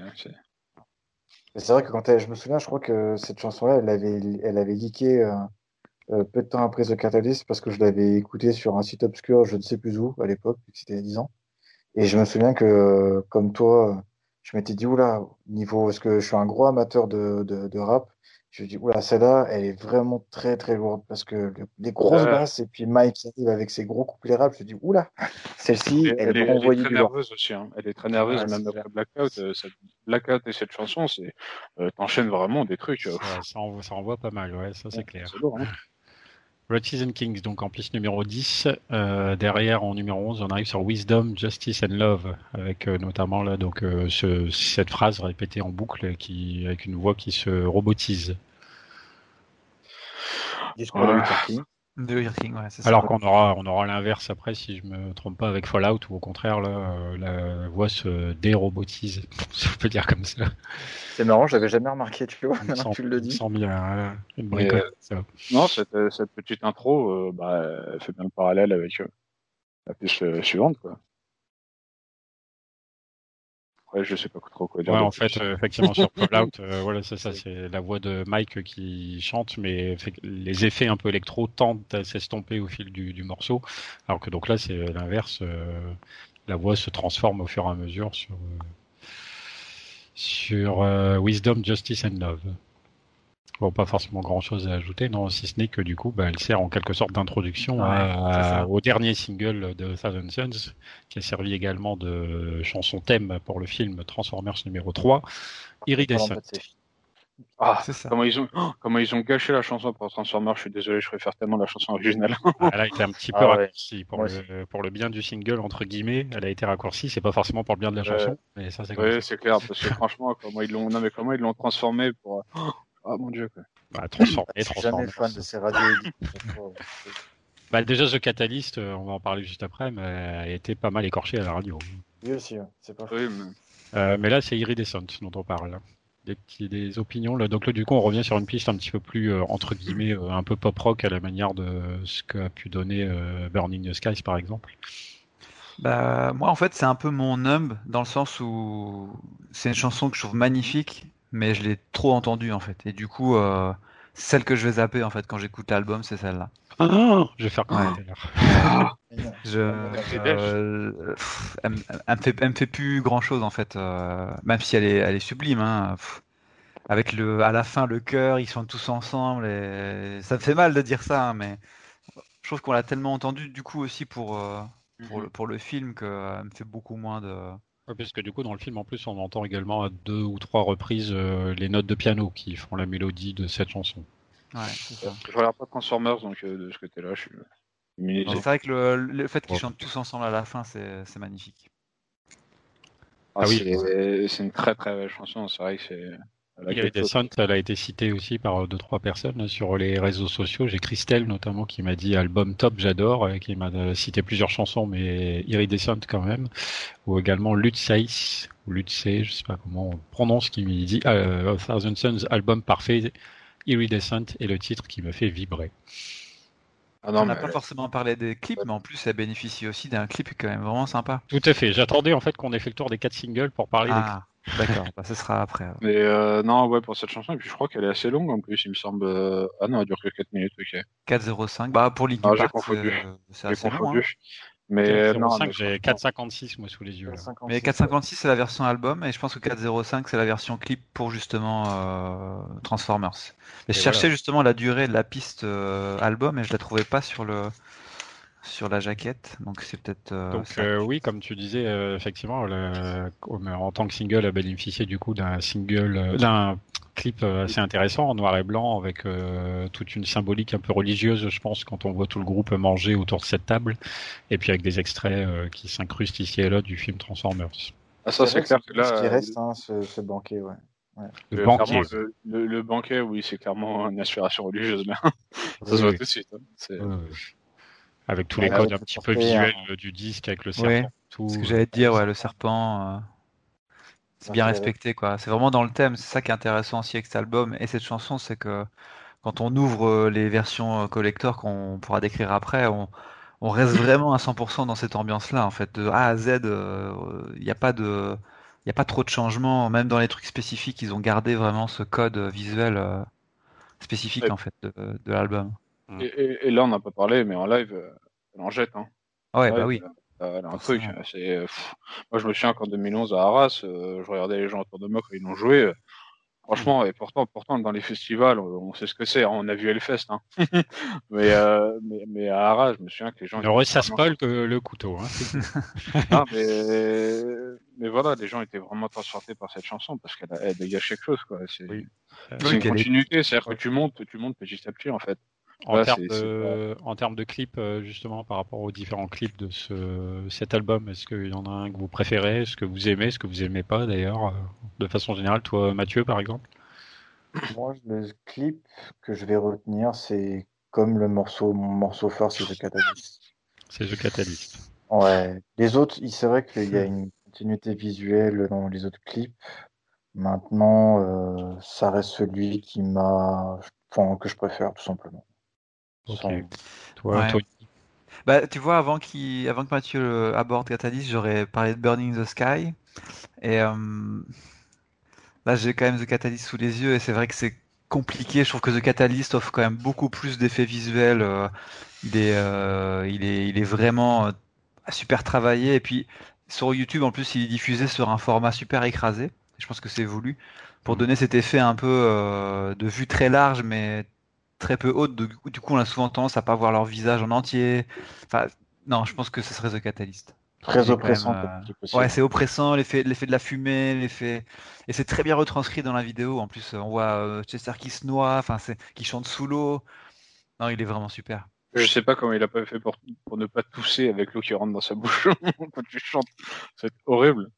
Speaker 4: C'est vrai que quand elle, je me souviens, je crois que cette chanson-là, elle avait, elle avait leaké euh, euh, peu de temps après The Catalyst parce que je l'avais écoutée sur un site obscur, je ne sais plus où, à l'époque, c'était il y a 10 ans. Et je me souviens que, comme toi, je m'étais dit, oula, niveau, parce que je suis un gros amateur de, de, de rap, je me dis, oula, celle-là, elle est vraiment très très lourde parce que les grosses basses et puis Mike arrive avec ses gros couplets rap, je me dis, oula, celle-ci, elle, elle, est, elle est
Speaker 3: très nerveuse aussi. Hein. Elle est très nerveuse, même après Blackout. Euh, cette Blackout et cette chanson, c'est euh, t'enchaînes vraiment des trucs. Euh.
Speaker 1: Ça, ça, envoie, ça, envoie, pas mal, ouais, ça c'est clair. Season Kings, donc en piste numéro 10. Euh, derrière, en numéro 11, on arrive sur Wisdom, Justice and Love, avec euh, notamment là, donc, euh, ce, cette phrase répétée en boucle qui, avec une voix qui se robotise. Alors qu'on aura, on aura l'inverse après, si je me trompe pas, avec Fallout, ou au contraire, là, euh, la voix se dérobotise, si on peut dire comme ça.
Speaker 4: C'est marrant, j'avais jamais remarqué, tu vois, maintenant tu le dis.
Speaker 1: Sent bien, une
Speaker 3: euh, Non, cette, euh, cette, petite intro, bah, elle fait bien le parallèle avec la piste suivante, quoi. Ouais, je sais pas trop quoi dire.
Speaker 1: Ouais, en fait, euh, effectivement, sur Fallout, euh, voilà, c'est ça, c'est la voix de Mike qui chante, mais les effets un peu électro tendent à s'estomper au fil du, du, morceau, alors que donc là, c'est l'inverse. Euh, la voix se transforme au fur et à mesure sur sur Wisdom, Justice and Love. Bon, pas forcément grand chose à ajouter, non, si ce n'est que du coup, bah, elle sert en quelque sorte d'introduction au dernier single de Thousand Suns, qui a servi également de chanson thème pour le film Transformers numéro 3, Iridescent.
Speaker 3: Ah, c'est ça. Comment ils, ont, oh, comment ils ont gâché la chanson pour Transformers, je suis désolé, je préfère tellement la chanson originale.
Speaker 1: Ah, elle a été un petit peu ah, raccourcie pour, le, pour, le, bien du single, entre guillemets. Elle a été raccourcie, c'est pas forcément pour le bien de la chanson, mais ça c'est
Speaker 3: Oui, c'est clair, parce que franchement, comment ils l'ont, non mais comment ils l'ont transformé pour, ah mon dieu, quoi.
Speaker 1: Bah, transformé,
Speaker 4: Je suis jamais fan de ces radios.
Speaker 1: bah, déjà, The Catalyst, euh, on va en parler juste après, mais a été pas mal écorché à la radio.
Speaker 4: Oui, aussi, c'est pas
Speaker 3: oui,
Speaker 1: mais... Euh, mais là, c'est Iridescent dont on parle. Des, petits, des opinions. Là. Donc là, du coup, on revient sur une piste un petit peu plus, euh, entre guillemets, euh, un peu pop-rock à la manière de ce qu'a pu donner euh, Burning the Skies, par exemple.
Speaker 2: Bah, moi, en fait, c'est un peu mon numb, dans le sens où c'est une chanson que je trouve magnifique, mais je l'ai trop entendu en fait. Et du coup, euh, celle que je vais zapper en fait quand j'écoute l'album, c'est celle-là.
Speaker 1: Ah, je vais faire comme
Speaker 2: je, euh, elle, me fait, elle me fait plus grand chose en fait, euh, même si elle est, elle est sublime. Hein, avec le, à la fin le cœur, ils sont tous ensemble. Et... Ça me fait mal de dire ça, hein, mais je trouve qu'on l'a tellement entendu du coup aussi pour, euh, pour, mhm. le, pour le film qu'elle me fait beaucoup moins de
Speaker 1: parce que du coup, dans le film, en plus, on entend également à deux ou trois reprises euh, les notes de piano qui font la mélodie de cette chanson.
Speaker 3: Ouais, c'est ça. Je regarde pas Transformers, donc euh, de ce côté-là, je suis.
Speaker 2: C'est vrai que le, fait qu'ils chantent tous ensemble à la fin, c'est magnifique.
Speaker 3: Ah, ah oui, c'est une très très belle chanson. C'est vrai que c'est
Speaker 1: Iridescent, elle a été citée aussi par deux trois personnes sur les réseaux sociaux. J'ai Christelle notamment qui m'a dit album top, j'adore, et qui m'a cité plusieurs chansons, mais Iridescent quand même. Ou également Lutzeis ou Lutze, je sais pas comment on prononce, qui me dit euh, Thousand Suns, album parfait, Iridescent est le titre qui me fait vibrer.
Speaker 2: Ah on n'a pas forcément parlé des clips, mais en plus, ça bénéficie aussi d'un clip quand même vraiment sympa.
Speaker 1: Tout à fait. J'attendais en fait qu'on ait fait le tour des quatre singles pour parler des
Speaker 2: ah. clips. D'accord, bah, ce sera après.
Speaker 3: Mais euh, non, ouais, pour cette chanson, et puis je crois qu'elle est assez longue en plus, il me semble. Euh, ah non, elle dure que 4 minutes, ok.
Speaker 2: 4.05, bah pour Linkin ah, Park, c'est assez long. Hein.
Speaker 1: Mais non, j'ai 4.56 moi sous les yeux.
Speaker 2: Mais 4.56 c'est la version album et je pense que 4.05 c'est la version clip pour justement euh, Transformers. Et, je cherchais justement la durée de la piste euh, album et je la trouvais pas sur le sur la jaquette, donc c'est peut-être.
Speaker 1: Euh, donc euh, oui, comme tu disais, euh, effectivement, en tant que single, a bénéficié du coup d'un single, d'un clip assez intéressant en noir et blanc avec toute une symbolique un peu religieuse, je pense, quand on voit tout le groupe manger autour de cette table, et puis avec des extraits qui s'incrustent ici et là du film Transformers.
Speaker 3: Ah ça c'est clair que là.
Speaker 4: Ce qui reste, hein, ce, banquet, ouais.
Speaker 3: Le, banquet. Le, banquet, oui, c'est clairement une inspiration religieuse, mais ça se voit tout de suite. Hein.
Speaker 1: Avec tous les codes un petit peu visuels hein. du disque, avec le serpent.
Speaker 2: Tout... Ce que j'allais te dire, ouais, le serpent. Euh, c'est bien respecté, quoi. C'est vraiment dans le thème. C'est ça qui est intéressant aussi avec cet album et cette chanson, c'est que quand on ouvre euh, les versions euh, collector qu'on pourra décrire après, on, on reste vraiment à 100% dans cette ambiance-là, en fait. De A à Z, il n'y a pas de il n'y a pas trop de changements, même dans les trucs spécifiques, ils ont gardé vraiment ce code visuel euh, spécifique en fait de, l'album.
Speaker 3: Et, là, on n'a pas parlé, mais en live, elle en jette. Hein.
Speaker 2: Ouais, bah oui.
Speaker 3: Euh, un truc. C'est, moi, je me souviens qu'en 2011 à Arras, euh, je regardais les gens autour de moi quand ils l'ont joué. Franchement, et pourtant, pourtant, dans les festivals, on sait ce que c'est. Hein. On a vu Hellfest. Hein. mais, euh, mais, mais, à Arras, je me souviens que les gens.
Speaker 1: Alors, ça spoil que le couteau. Hein.
Speaker 3: non, mais, mais voilà, les gens étaient vraiment transportés par cette chanson parce qu'elle dégage quelque chose. Quoi. C'est, c'est une continuité. C'est-à-dire que tu montes, tu montes petit à petit, en fait.
Speaker 1: En, termes de, en termes de clips, euh, justement, par rapport aux différents clips de ce, cet album, est-ce qu'il y en a un que vous préférez, est-ce que vous aimez, est-ce que vous aimez pas d'ailleurs, euh, de façon générale, toi Mathieu par exemple?
Speaker 4: Moi, le clip que je vais retenir, c'est comme le morceau, mon morceau phare, c'est The Catalyst.
Speaker 1: C'est The Catalyst.
Speaker 4: Ouais. Les autres, c'est vrai qu'il y a une continuité visuelle dans les autres clips. Maintenant, euh, ça reste celui qui m'a, enfin, que je préfère tout simplement.
Speaker 2: Toi, Bah, tu vois, avant, avant que Mathieu aborde Catalyst, j'aurais parlé de Burning the Sky. Et euh, là, j'ai quand même The Catalyst sous les yeux. Et c'est vrai que c'est compliqué. Je trouve que The Catalyst offre quand même beaucoup plus d'effets visuels. Euh, il, est, euh, il, est, il est vraiment super travaillé. Et puis, sur YouTube, en plus, il est diffusé sur un format super écrasé. Je pense que c'est voulu pour mm. donner cet effet un peu de vue très large, mais très peu haute, du coup on a souvent tendance à pas voir leur visage en entier. Enfin, non, je pense que ce serait The Catalyst.
Speaker 4: Très oppressant.
Speaker 2: Euh, ouais, c'est oppressant, l'effet, l'effet de la fumée, l'effet, et c'est très bien retranscrit dans la vidéo. En plus, on voit euh, Chester qui se noie, enfin, qui chante sous l'eau. Non, il est vraiment super.
Speaker 3: Je sais pas comment il a pas fait pour, pour ne pas tousser avec l'eau qui rentre dans sa bouche quand tu chantes. C'est horrible.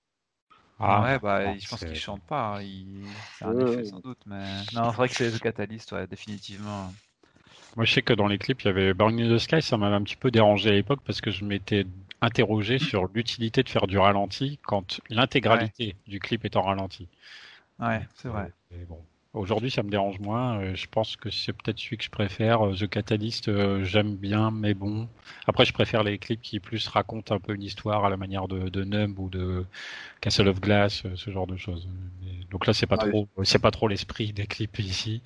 Speaker 2: Ah, ouais, bah, je pense qu'il chante pas. Hein. Il... C'est un effet sans doute, mais non, c'est vrai que c'est The Catalyst, ouais, définitivement.
Speaker 1: Moi, je sais que dans les clips, il y avait Burning the Sky, ça m'avait un petit peu dérangé à l'époque parce que je m'étais interrogé sur l'utilité de faire du ralenti quand l'intégralité du clip est en ralenti.
Speaker 2: Ouais, c'est vrai.
Speaker 1: bon, Aujourd'hui, ça me dérange moins. Euh, je pense que c'est peut-être celui que je préfère. Euh, The Catalyst, euh, j'aime bien, mais bon. Après, je préfère les clips qui plus racontent un peu une histoire à la manière de, de Numb ou de Castle of Glass, ce genre de choses. donc là, c'est pas trop, c'est pas trop l'esprit des clips ici.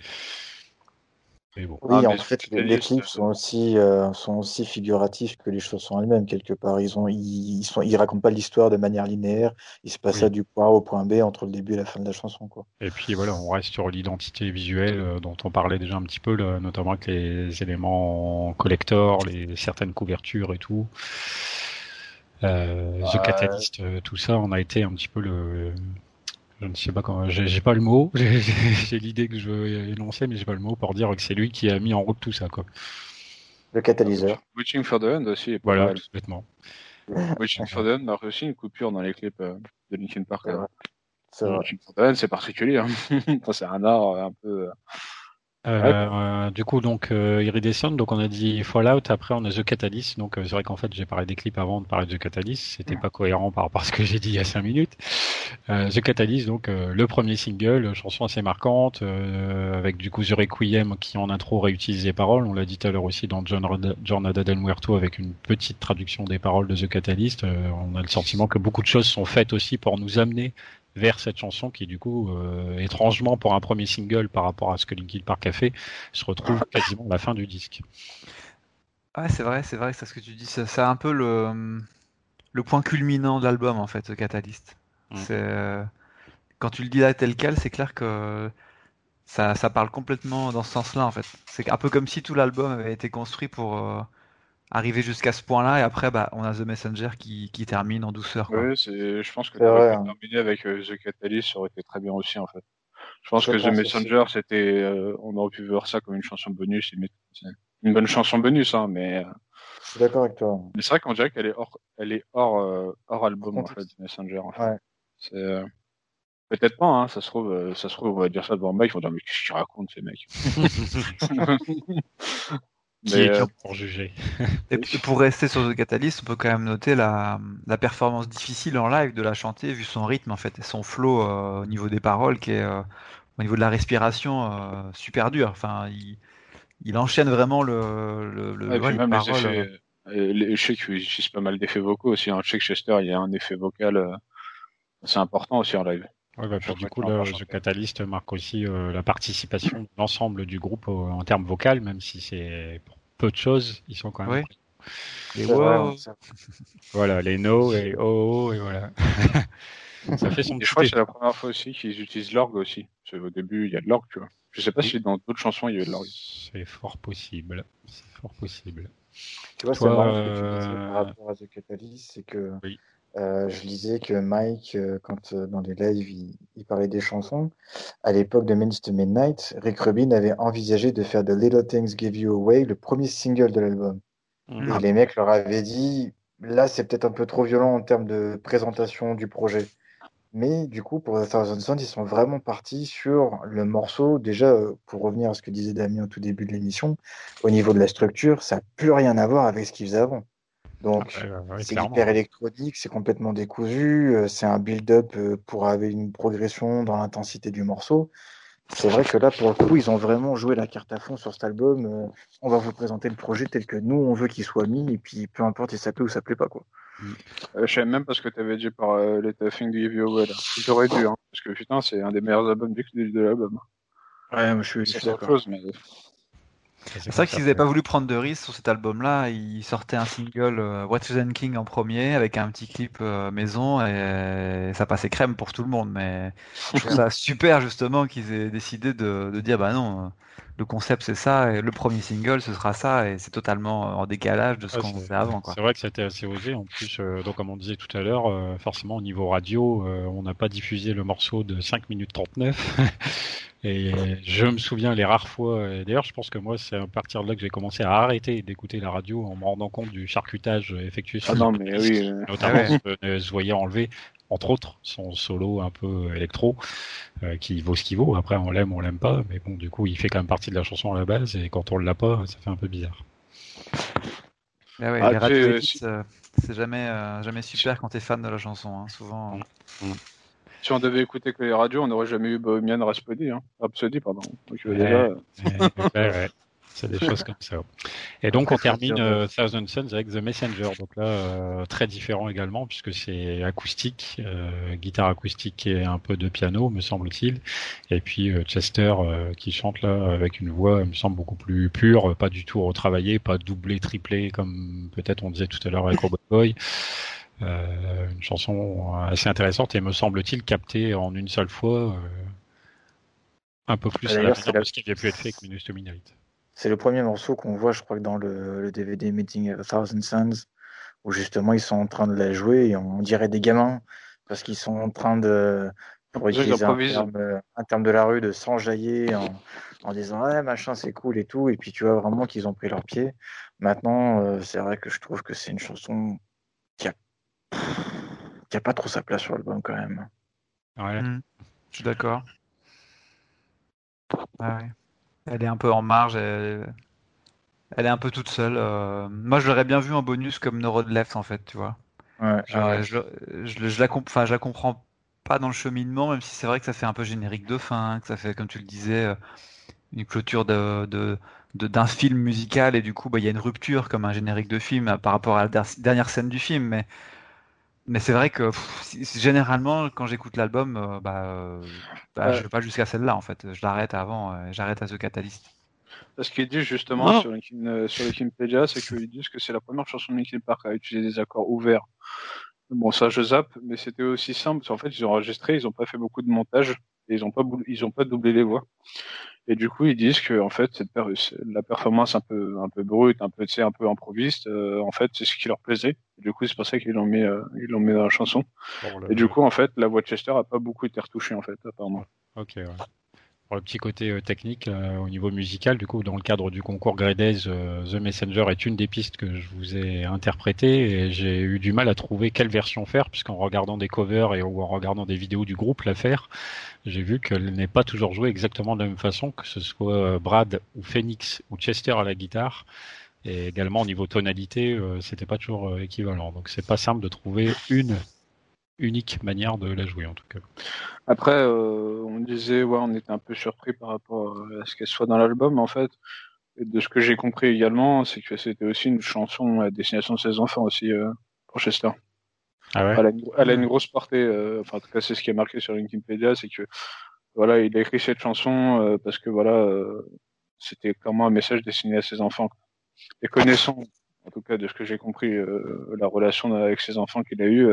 Speaker 4: Oui, ah, en fait, les, clips sont aussi, euh, sont aussi figuratifs que les chansons elles-mêmes, quelque part. Ils ont, ils, sont, ils racontent pas l'histoire de manière linéaire. Il se passe ça du point A au point B entre le début et la fin de la chanson, quoi.
Speaker 1: Et puis voilà, on reste sur l'identité visuelle euh, dont on parlait déjà un petit peu, notamment avec les éléments collector, les certaines couvertures et tout. Euh, The Catalyst, tout ça, on a été un petit peu le, je ne sais pas comment, j'ai pas le mot, j'ai l'idée que je veux énoncer, mais j'ai pas le mot pour dire que c'est lui qui a mis en route tout ça, quoi.
Speaker 4: Le catalyseur.
Speaker 3: Witching for the End aussi.
Speaker 1: voilà, complètement.
Speaker 3: Witching for the End marque aussi une coupure dans les clips euh, de Linkin Park. Witching for the End, c'est particulier. Hein. c'est un art un peu
Speaker 1: euh, du coup, donc euh, Iridescent, donc on a dit Fallout, après on a The Catalyst, donc euh, c'est vrai qu'en fait j'ai parlé des clips avant de parler de The Catalyst, c'était pas cohérent par rapport à ce que j'ai dit il y a 5 minutes. Euh, The Catalyst, donc le premier single, chanson assez marquante, avec du coup The Requiem qui en intro réutilise les paroles, on l'a dit tout à l'heure aussi dans Jornada del Muerto avec une petite traduction des paroles de The Catalyst, on a le sentiment que beaucoup de choses sont faites aussi pour nous amener vers cette chanson qui du coup euh, étrangement pour un premier single par rapport à ce que Linkin Park a fait se retrouve quasiment à la fin du disque.
Speaker 2: Ouais c'est vrai c'est vrai c'est ce que tu dis c'est un peu le le point culminant de l'album en fait ce Catalyst. Mm. C'est euh, quand tu le dis là tel quel c'est clair que ça, ça parle complètement dans ce sens-là en fait. C'est un peu comme si tout l'album avait été construit pour euh, arriver jusqu'à ce point-là et après bah on a The Messenger qui, qui termine en douceur.
Speaker 3: Oui, je pense que hein. terminer avec euh, The Catalyst ça aurait été très bien aussi en fait. Je pense que The Messenger c'était euh, on aurait pu voir ça comme une chanson bonus une bonne chanson bonus hein mais
Speaker 4: euh, je suis d'accord avec toi.
Speaker 3: Mais c'est vrai qu'on dirait qu'elle est hors elle est hors hors album en fait The Messenger en fait. Ouais. C'est Peut-être pas, hein, ça se trouve, euh, ça se trouve, on va dire ça devant Mike, ils vont dire mais qu'est-ce qu'ils racontent ces mecs?
Speaker 1: Qui est euh, pour juger
Speaker 2: Et pour rester sur The Catalyst, on peut quand même noter la, la, performance difficile en live de la chanter, vu son rythme en fait et son flow euh, au niveau des paroles, qui est au niveau de la respiration super dur. Enfin, il, il, enchaîne vraiment le, le, le
Speaker 3: ouais, même les effets, les, je sais qu'il utilise pas mal d'effets vocaux aussi. Hein. Je sais que Chester, il y a un effet vocal c'est important aussi en live.
Speaker 1: Ouais, bah, du coup, le, The Catalyst marque aussi euh, la participation de l'ensemble du groupe en termes vocal, même si c'est pour peu de choses, ils sont quand même.
Speaker 2: Les wow.
Speaker 1: Voilà, les no et oh, oh et voilà.
Speaker 3: ça fait son Je crois que c'est la première fois aussi qu'ils utilisent l'orgue aussi. Au début, il y a de l'orgue, tu vois. Je sais pas si dans d'autres chansons il y a de l'orgue.
Speaker 1: C'est fort possible. C'est fort possible.
Speaker 4: Tu vois, c'est marrant ce que tu dis par rapport à The Catalyst, c'est que oui. Euh, je disais que Mike, euh, quand euh, dans les lives, il, parlait des chansons, à l'époque de Minutes to Midnight, Rick Rubin avait envisagé de faire The Little Things Give You Away, le premier single de l'album. Mhm. Et les mecs leur avaient dit, là, c'est peut-être un peu trop violent en termes de présentation du projet. Mais du coup, pour The Thousand Sons, ils sont vraiment partis sur le morceau. Déjà, pour revenir à ce que disait Damien au tout début de l'émission, au niveau de la structure, ça n'a plus rien à voir avec ce qu'ils faisaient avant. Donc, c'est hyper électronique, c'est complètement décousu, euh, c'est un build-up euh, pour avoir une progression dans l'intensité du morceau. C'est vrai que là, pour le coup, ils ont vraiment joué la carte à fond sur cet album. Euh, on va vous présenter le projet tel que nous, on veut qu'il soit mis, et puis peu importe si ça plaît ou ça plaît pas. Quoi.
Speaker 3: Mm. je savais même pas ce que tu avais dit par les Thing de Give You J'aurais dû, hein, parce que putain, c'est un des meilleurs albums de l'album.
Speaker 4: Ouais, moi, je suis d'accord. Mais...
Speaker 2: C'est vrai que s'ils n'avaient pas voulu prendre de risques sur cet album-là, ils sortaient un single euh, What King en premier avec un petit clip euh, maison et ça passait crème pour tout le monde. Mais je trouve ça super justement qu'ils aient décidé de, de, dire bah non, le concept c'est ça et le premier single ce sera ça et c'est totalement en décalage de ce qu'on faisait avant.
Speaker 1: C'est vrai que c'était assez osé. En plus, euh, donc comme on disait tout à l'heure, forcément au niveau radio, on n'a pas diffusé le morceau de 5 minutes 39. Et je me souviens les rares fois, d'ailleurs je pense que moi c'est à partir de là que j'ai commencé à arrêter d'écouter la radio en me rendant compte du charcutage effectué sur
Speaker 3: ah non, mais oui, euh,
Speaker 1: notamment ah se voyait enlever entre autres son solo un peu électro euh, qui vaut ce qu'il vaut. Après on l'aime, on l'aime pas, mais bon du coup il fait quand même partie de la chanson à la base et quand on l'a pas ça fait un peu bizarre.
Speaker 2: Ah ouais, ah, les euh, c'est jamais, jamais super quand t'es fan de la chanson, hein. souvent. Mm. Mm
Speaker 3: si on devait écouter que les radios, on n'aurait jamais eu Bohemian Rhapsody, hein. Rhapsody, pardon.
Speaker 1: C'est des choses comme ça. Et donc on termine euh, Thousand Suns avec The Messenger. Donc là, euh, très différent également puisque c'est acoustique, euh, guitare acoustique et un peu de piano, me semble-t-il. Et puis Chester qui chante là avec une voix, me semble beaucoup plus pure, pas du tout retravaillée, pas doublé, triplé comme peut-être on disait tout à l'heure avec Robot Boy. Euh, une chanson assez intéressante et me semble-t-il captée en une seule fois euh, un peu plus à ce qui avait pu être fait avec Minus to Midnight.
Speaker 4: C'est le premier morceau qu'on voit, je crois, que dans le, DVD Meeting of Thousand Suns, où justement ils sont en train de la jouer et on dirait des gamins parce qu'ils sont en train de, pour utiliser un terme, un terme, de la rue, de s'enjailler en, en disant ouais machin c'est cool et tout, et puis tu vois vraiment qu'ils ont pris leur pied. Maintenant, euh, c'est vrai que je trouve que c'est une chanson a qui a pas trop sa place sur l'album quand même.
Speaker 2: Ouais. Hmm. je suis d'accord. Elle est un peu en marge. Elle, est un peu toute seule. Euh. Moi, je l'aurais bien vu en bonus comme No Road Left, en fait, tu vois.
Speaker 4: Ouais,
Speaker 2: je, je, la enfin, je la comprends pas dans le cheminement, même si c'est vrai que ça fait un peu générique de fin, que ça fait, comme tu le disais, euh, une clôture de, de, d'un film musical et du coup, bah, il y a une rupture comme un générique de film euh, par rapport à la dernière scène du film, mais mais c'est vrai que généralement, quand j'écoute l'album, euh, bah, euh, bah, je vais pas jusqu'à celle-là en fait. Je l'arrête avant, euh, j'arrête à ce catalyste.
Speaker 3: Ce qu'ils disent justement sur, Linkin, sur Wikipedia, c'est qu'ils disent que c'est la première chanson de Linkin Park à utiliser des accords ouverts. Bon, ça je zappe, mais c'était aussi simple. En fait, ils ont enregistré, ils ont pas fait beaucoup de montage, et ils ont pas, ils ont pas doublé les voix. Et du coup, ils disent que en fait, cette la performance un peu un peu brute, un peu un peu improviste, euh, en fait, c'est ce qui leur plaisait. Et du coup, c'est pour ça qu'ils l'ont mis euh, ils l'ont mis dans la chanson. et du coup, en fait, la voix de Chester a pas beaucoup été retouchée en fait, apparemment.
Speaker 1: Ok. Ouais. Pour le petit côté euh, technique, euh, au niveau musical, du coup, dans le cadre du concours Gredes, euh, The Messenger est une des pistes que je vous ai interprétées et j'ai eu du mal à trouver quelle version faire, puisqu'en regardant des covers et en regardant des vidéos du groupe la faire, j'ai vu qu'elle n'est pas toujours jouée exactement de la même façon, que ce soit Brad ou Phoenix ou Chester à la guitare. Et également au niveau tonalité, c'était pas toujours équivalent. Donc c'est pas simple de trouver une unique manière de la jouer en tout cas.
Speaker 3: Après, euh, on disait, ouais, on était un peu surpris par rapport à ce qu'elle soit dans l'album en fait. Et de ce que j'ai compris également, c'est que c'était aussi une chanson à destination de ses enfants aussi euh, pour Chester. Ah ouais? Elle, a une, grosse portée. Euh, enfin, en tout cas, c'est ce qui est marqué sur Wikipedia, c'est que voilà, il a écrit cette chanson parce que voilà, c'était clairement un message destiné à ses enfants. Et connaissant, en tout cas de ce que j'ai compris, la relation avec ses enfants qu'il a eu,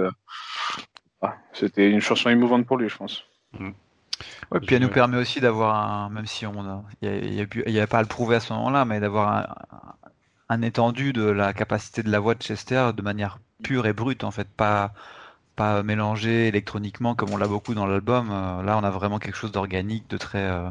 Speaker 3: ah, c'était une chanson émouvante pour lui, je pense.
Speaker 2: Mm. Ouais, puis elle nous permet aussi d'avoir un, même si on a, il n'y a, pas à le prouver à ce moment-là, mais d'avoir un, étendu de la capacité de la voix de Chester de manière pure et brute, en fait, pas, pas mélangé électroniquement comme on l'a beaucoup dans l'album. Euh, là, on a vraiment quelque chose d'organique, de très, euh,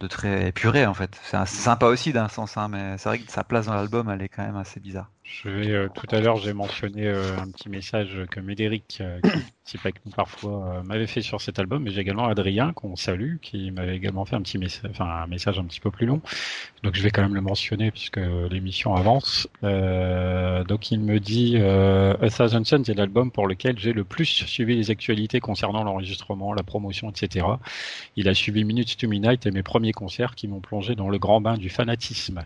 Speaker 2: de très épuré, en fait. C'est sympa aussi d'un sens, hein, mais c'est vrai que sa place dans l'album, elle est quand même assez bizarre.
Speaker 1: Je vais, euh, tout à l'heure, j'ai mentionné euh, un petit message que Médéric, euh, qui avec nous parfois, m'avait fait sur cet album, mais j'ai également Adrien, qu'on salue, qui m'avait également fait un petit message, enfin un message un petit peu plus long. Donc je vais quand même le mentionner puisque l'émission avance. donc il me dit A Thousand Suns est l'album pour lequel j'ai le plus suivi les actualités concernant l'enregistrement, la promotion, etc. Il a suivi Minutes to Midnight et mes premiers concerts qui m'ont plongé dans le grand bain du fanatisme.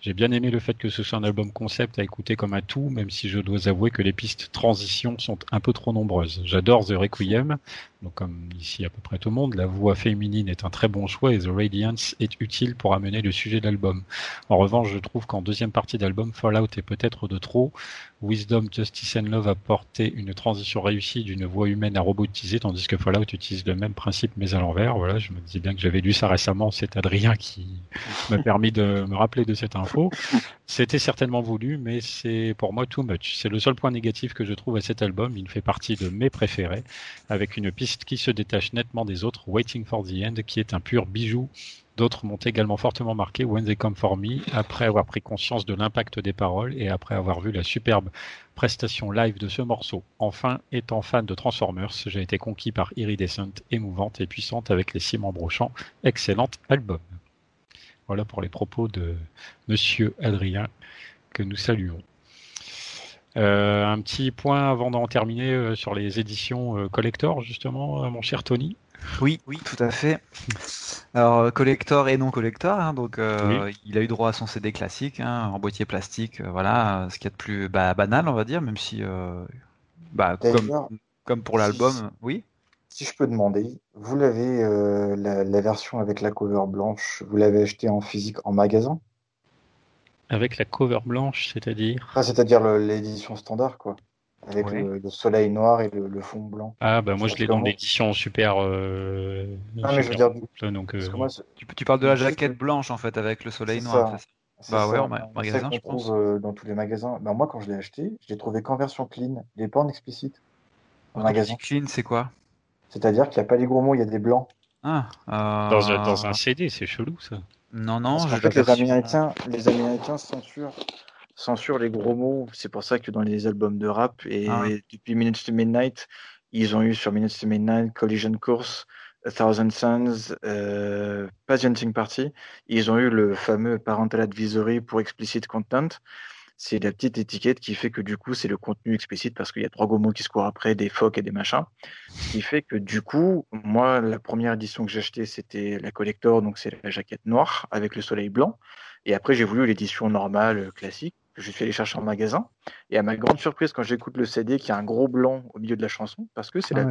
Speaker 1: J'ai bien aimé le fait que ce soit un album concept à comme un tout, même si je dois avouer que les pistes transition sont un peu trop nombreuses. J'adore The Requiem, donc comme ici à peu près tout le monde, la voix féminine est un très bon choix et The Radiance est utile pour amener le sujet de l'album. En revanche, je trouve qu'en deuxième partie d'album, Fallout est peut-être de trop. Wisdom, Justice and Love a porté une transition réussie d'une voix humaine à robotiser, tandis que Fallout utilise le même principe mais à l'envers. Voilà, je me disais bien que j'avais lu ça récemment, c'est Adrien qui m'a permis de me rappeler de cette info. C'était certainement voulu, mais c'est pour moi too much. C'est le seul point négatif que je trouve à cet album. Il fait partie de mes préférés, avec une piste qui se détache nettement des autres, Waiting for the End, qui est un pur bijou D'autres m'ont également fortement marqué, When They Come For Me, après avoir pris conscience de l'impact des paroles et après avoir vu la superbe prestation live de ce morceau. Enfin, étant fan de Transformers, j'ai été conquis par Iridescent, émouvante et puissante avec les six membres. Excellent album. Voilà pour les propos de Monsieur Adrien, que nous saluons. Euh, un petit point avant d'en terminer euh, sur les éditions euh, collector, justement, mon cher Tony.
Speaker 2: Oui, oui, tout à fait. Alors, euh, collector et non collector, hein, donc euh, il a eu droit à son CD classique hein, en boîtier plastique, euh, voilà, ce qui est de plus bah, banal, on va dire, même si, bah, comme, pour l'album, oui.
Speaker 4: Si je peux demander, vous l'avez la, version avec la cover blanche, vous l'avez acheté en physique en magasin?
Speaker 1: Avec la cover blanche, c'est-à-dire?
Speaker 4: Ah, C'est-à-dire l'édition standard, quoi avec le, soleil noir et le, fond blanc.
Speaker 1: Ah bah moi je l'ai dans l'édition super. Euh,
Speaker 4: non mais je veux dire.
Speaker 2: Donc, euh, tu, parles de la jaquette blanche en fait avec le soleil noir.
Speaker 4: Bah ouais, en magasin je pense. Euh, dans tous les magasins. Bah, moi quand je l'ai acheté, je l'ai trouvé qu'en version clean. Il n'est pas en explicite.
Speaker 2: En magasin. Clean c'est quoi
Speaker 4: C'est-à-dire qu'il n'y a pas les gros mots, il y a des blancs.
Speaker 2: Ah.
Speaker 1: Dans, un, dans un CD, c'est chelou ça.
Speaker 2: Non non.
Speaker 4: Parce en fait, les Américains, les Américains censurent censure les gros mots. C'est pour ça que dans les albums de rap et, ah depuis Minutes to Midnight, ils ont eu sur Minutes to Midnight, Collision Course, A Thousand Suns, euh, Party, ils ont eu le fameux Parental Advisory pour Explicit Content. C'est la petite étiquette qui fait que du coup, c'est le contenu explicite parce qu'il y a trois gros mots qui se courent après, des phoques et des machins. Ce qui fait que du coup, moi, la première édition que j'ai achetée, c'était la collector, donc c'est la jaquette noire avec le soleil blanc. Et après, j'ai voulu l'édition normale, classique je suis allé chercher en magasin. Et à ma grande surprise, quand j'écoute le CD, qu'il y a un gros blanc au milieu de la chanson, parce que c'est la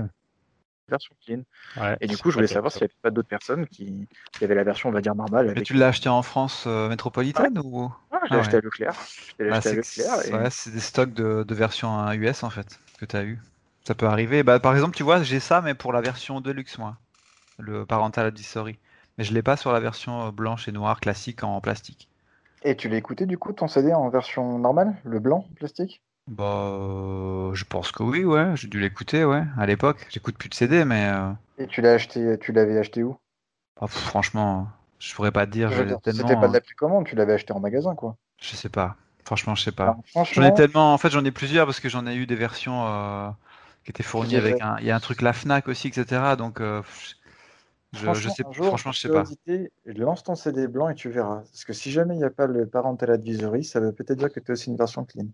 Speaker 4: version clean. et du coup, je voulais savoir s'il n'y avait pas d'autres personnes qui... avaient la version, on va dire, normale.
Speaker 2: Mais tu l'as acheté en France euh, métropolitaine ou?
Speaker 4: Ah, Je l'ai acheté à Leclerc.
Speaker 2: Bah, c'est des stocks de, de version US en fait que tu as eu. Ça peut arriver. Bah, par exemple, tu vois, j'ai ça, mais pour la version Deluxe, moi. Le Parental Advisory. Mais je l'ai pas sur la version euh, blanche et noire classique en plastique.
Speaker 4: Et tu l'as écouté du coup ton CD en version normale, le blanc plastique?
Speaker 2: Bah, euh, je pense que oui, ouais. J'ai dû l'écouter, ouais. À l'époque, j'écoute plus de CD, mais. Euh,
Speaker 4: Et tu l'as acheté, tu l'avais acheté où?
Speaker 2: Oh, franchement, je pourrais pas te dire.
Speaker 4: C'était pas de la commande, tu l'avais acheté en magasin, quoi.
Speaker 2: Je sais pas. Franchement, je sais pas. J'en ai tellement. En fait, j'en ai plusieurs parce que j'en ai eu des versions euh, qui étaient fournies avec un. Il y a un truc la Fnac aussi, etc. Donc, euh, je, je, sais. franchement, je sais pas.
Speaker 4: Lance ton CD blanc et tu verras. Parce que si jamais il n'y a pas le parental advisory, ça veut peut-être dire que tu as aussi une version clean.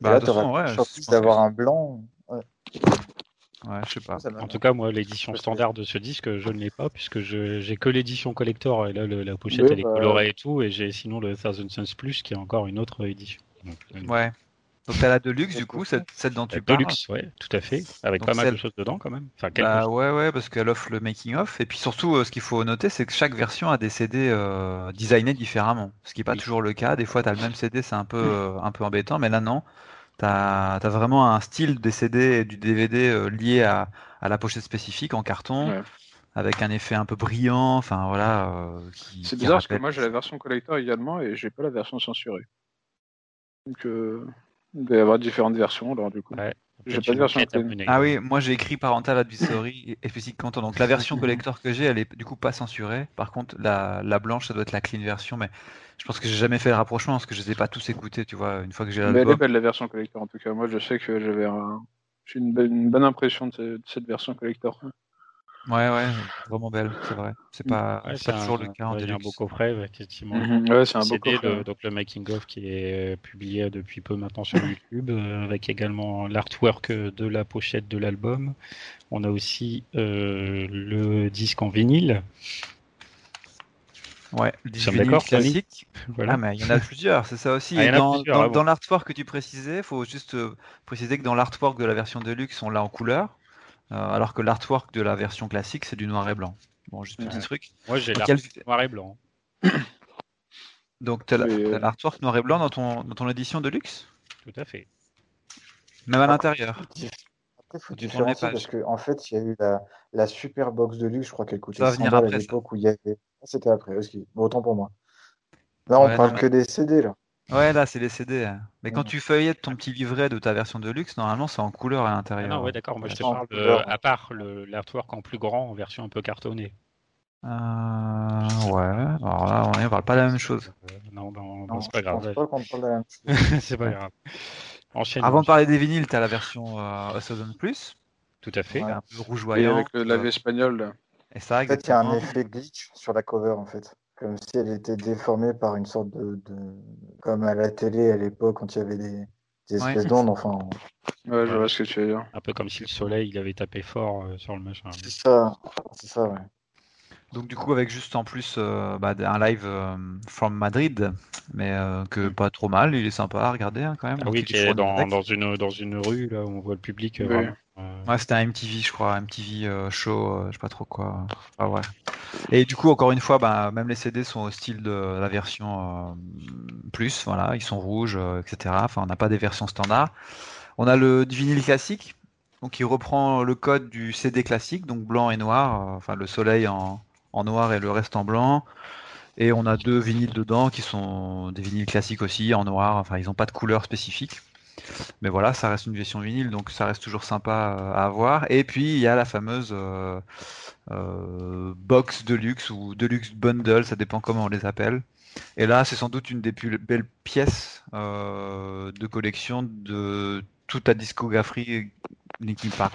Speaker 4: Bah, là, tu auras d'avoir un blanc.
Speaker 2: Ouais, je sais pas.
Speaker 1: En tout cas, moi, l'édition standard de ce disque, je ne l'ai pas puisque j'ai que l'édition collector et là, la pochette elle est bah, colorée et tout, et j'ai sinon le Thousand Suns Plus qui est encore une autre édition.
Speaker 2: Euh, ouais. Donc t'as la Deluxe du coup, cette, cette dont tu parles.
Speaker 1: Deluxe, ouais, tout à fait, avec pas mal de choses dedans quand même.
Speaker 2: Enfin, bah, ouais, ouais, parce qu'elle offre le making of, et puis surtout, euh, ce qu'il faut noter, c'est que chaque version a des CD euh, designés différemment, ce qui n'est pas toujours le cas. Des fois, tu as le même CD, c'est un peu, un peu embêtant, mais là non. T'as as vraiment un style des CD et du DVD euh, lié à, à, la pochette spécifique en carton, avec un effet un peu brillant. Enfin voilà. Euh,
Speaker 3: c'est bizarre parce que moi j'ai la version collector également et j'ai pas la version censurée. Donc euh, il doit y avoir différentes versions alors du coup.
Speaker 2: Ah oui, moi j'ai écrit Parental Advisory explicite Canton. Donc la version collector que j'ai, elle est du coup pas censurée. Par contre, la, la, blanche, ça doit être la clean version, mais je pense que j'ai jamais fait le rapprochement parce que je les ai pas tous écoutés, tu vois, une fois que j'ai
Speaker 3: la. Mais elle est belle la version collector en tout cas. Moi je sais que j'avais un... j'ai une, une, bonne impression de cette version collector.
Speaker 2: Ouais, ouais, vraiment belle, c'est vrai. C'est pas,
Speaker 1: pas toujours le cas en
Speaker 2: un
Speaker 1: beau coffret, effectivement.
Speaker 3: Mhm. ouais, c'est un beau coffret.
Speaker 1: donc le making of qui est publié depuis peu maintenant sur YouTube, euh, avec également l'artwork de la pochette de l'album. On a aussi euh, le disque en vinyle.
Speaker 2: Ouais, le disque vinyle classique. Voilà. Ah, mais il y en a plusieurs, c'est ça aussi. Ah, dans, dans, dans l'artwork que tu précisais, il faut juste euh, préciser que dans l'artwork de la version Deluxe, on l'a en couleur. Euh, alors que l'artwork de la version classique, c'est du noir et blanc. Bon, juste un petit truc.
Speaker 1: Moi, j'ai noir et blanc.
Speaker 2: Donc, tu as l'artwork noir et blanc dans ton, dans ton édition de luxe?
Speaker 1: Tout à fait.
Speaker 2: Même à l'intérieur.
Speaker 4: Après, faut différencier parce qu'en en fait, il y a eu la, la super box de luxe, je crois qu'elle coûtait 100 balles à l'époque où il y avait. C'était après, bon, autant pour moi. Là, on parle que des CD, là.
Speaker 2: Ouais, là, c'est les CD. Hein. Mais quand tu feuillettes ton petit livret de ta version de luxe, normalement, c'est en couleur à l'intérieur.
Speaker 1: Ah non, ouais, d'accord. Moi, je te parle de, à part l'artwork en plus grand, en version un peu cartonnée.
Speaker 2: Euh, ouais. Alors là, on ne parle pas de la même chose.
Speaker 1: Euh, non, non, c'est pas grave.
Speaker 4: c'est
Speaker 1: pas grave.
Speaker 2: Avant de parler des vinyles, tu as la version euh, Plus.
Speaker 1: Tout à fait.
Speaker 2: Un peu rougeoyant.
Speaker 3: avec le lavé espagnol.
Speaker 2: Et ça,
Speaker 4: en fait, il y a un effet glitch sur la cover, en fait. Comme si elle était déformée par une sorte de, comme à la télé à l'époque quand il y avait des, espèces d'ondes. Enfin.
Speaker 3: Ouais, je vois ce que tu veux dire.
Speaker 1: Un peu comme si le soleil il avait tapé fort euh, sur le machin.
Speaker 4: C'est ça, c'est ça, ouais.
Speaker 2: Donc du coup avec juste en plus euh, bah, un live euh, from Madrid, mais que mm. pas trop mal, il est sympa à regarder hein, quand même.
Speaker 1: Ah oui, qui est dans, dans, une dans une rue là où on voit le public.
Speaker 2: Ouais, c'était un MTV, je crois, MTV euh, show, euh, je sais pas trop quoi. Ah ouais. Et du coup, encore une fois, bah, même les CD sont au style de la version euh, plus, voilà, ils sont rouges, etc. Enfin, on n'a pas des versions standards. On a le vinyle classique, donc il reprend le code du CD classique, donc blanc et noir, enfin le soleil en, en noir et le reste en blanc. Et on a deux vinyles dedans qui sont des vinyles classiques aussi en noir. Enfin, ils n'ont pas de couleur spécifique. Mais voilà, ça reste une version vinyle, donc ça reste toujours sympa euh, à avoir. Et puis il y a la fameuse euh, euh, box deluxe ou deluxe bundle, ça dépend comment on les appelle. Et là, c'est sans doute une des plus belles pièces de collection de toute la discographie Linkin Park.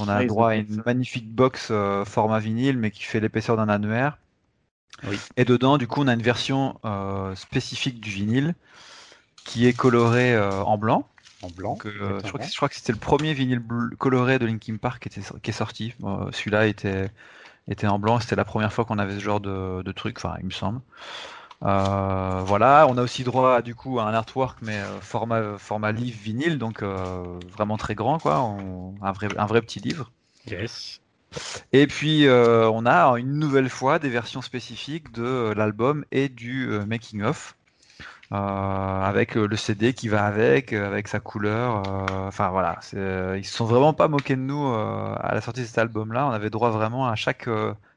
Speaker 2: On a droit à une magnifique box format vinyle, mais qui fait l'épaisseur d'un annuaire. Et dedans, du coup, on a une version spécifique du vinyle qui est coloré euh, en blanc.
Speaker 1: En blanc.
Speaker 2: Euh, je, crois que, c'était le premier vinyle coloré de Linkin Park qui, était, qui est sorti. Celui-là était, était en blanc. C'était la première fois qu'on avait ce genre de, de truc, enfin, il me semble. Euh, voilà, on a aussi droit du coup à un artwork mais format format livre vinyle, donc vraiment très grand quoi, un vrai un vrai petit livre.
Speaker 1: Yes.
Speaker 2: Et puis on a une nouvelle fois des versions spécifiques de l'album et du making of. Euh, avec euh, le CD qui va avec, euh, avec sa couleur. Enfin voilà, ils se sont vraiment pas moqués de nous à la sortie de cet album-là. On avait droit vraiment à chaque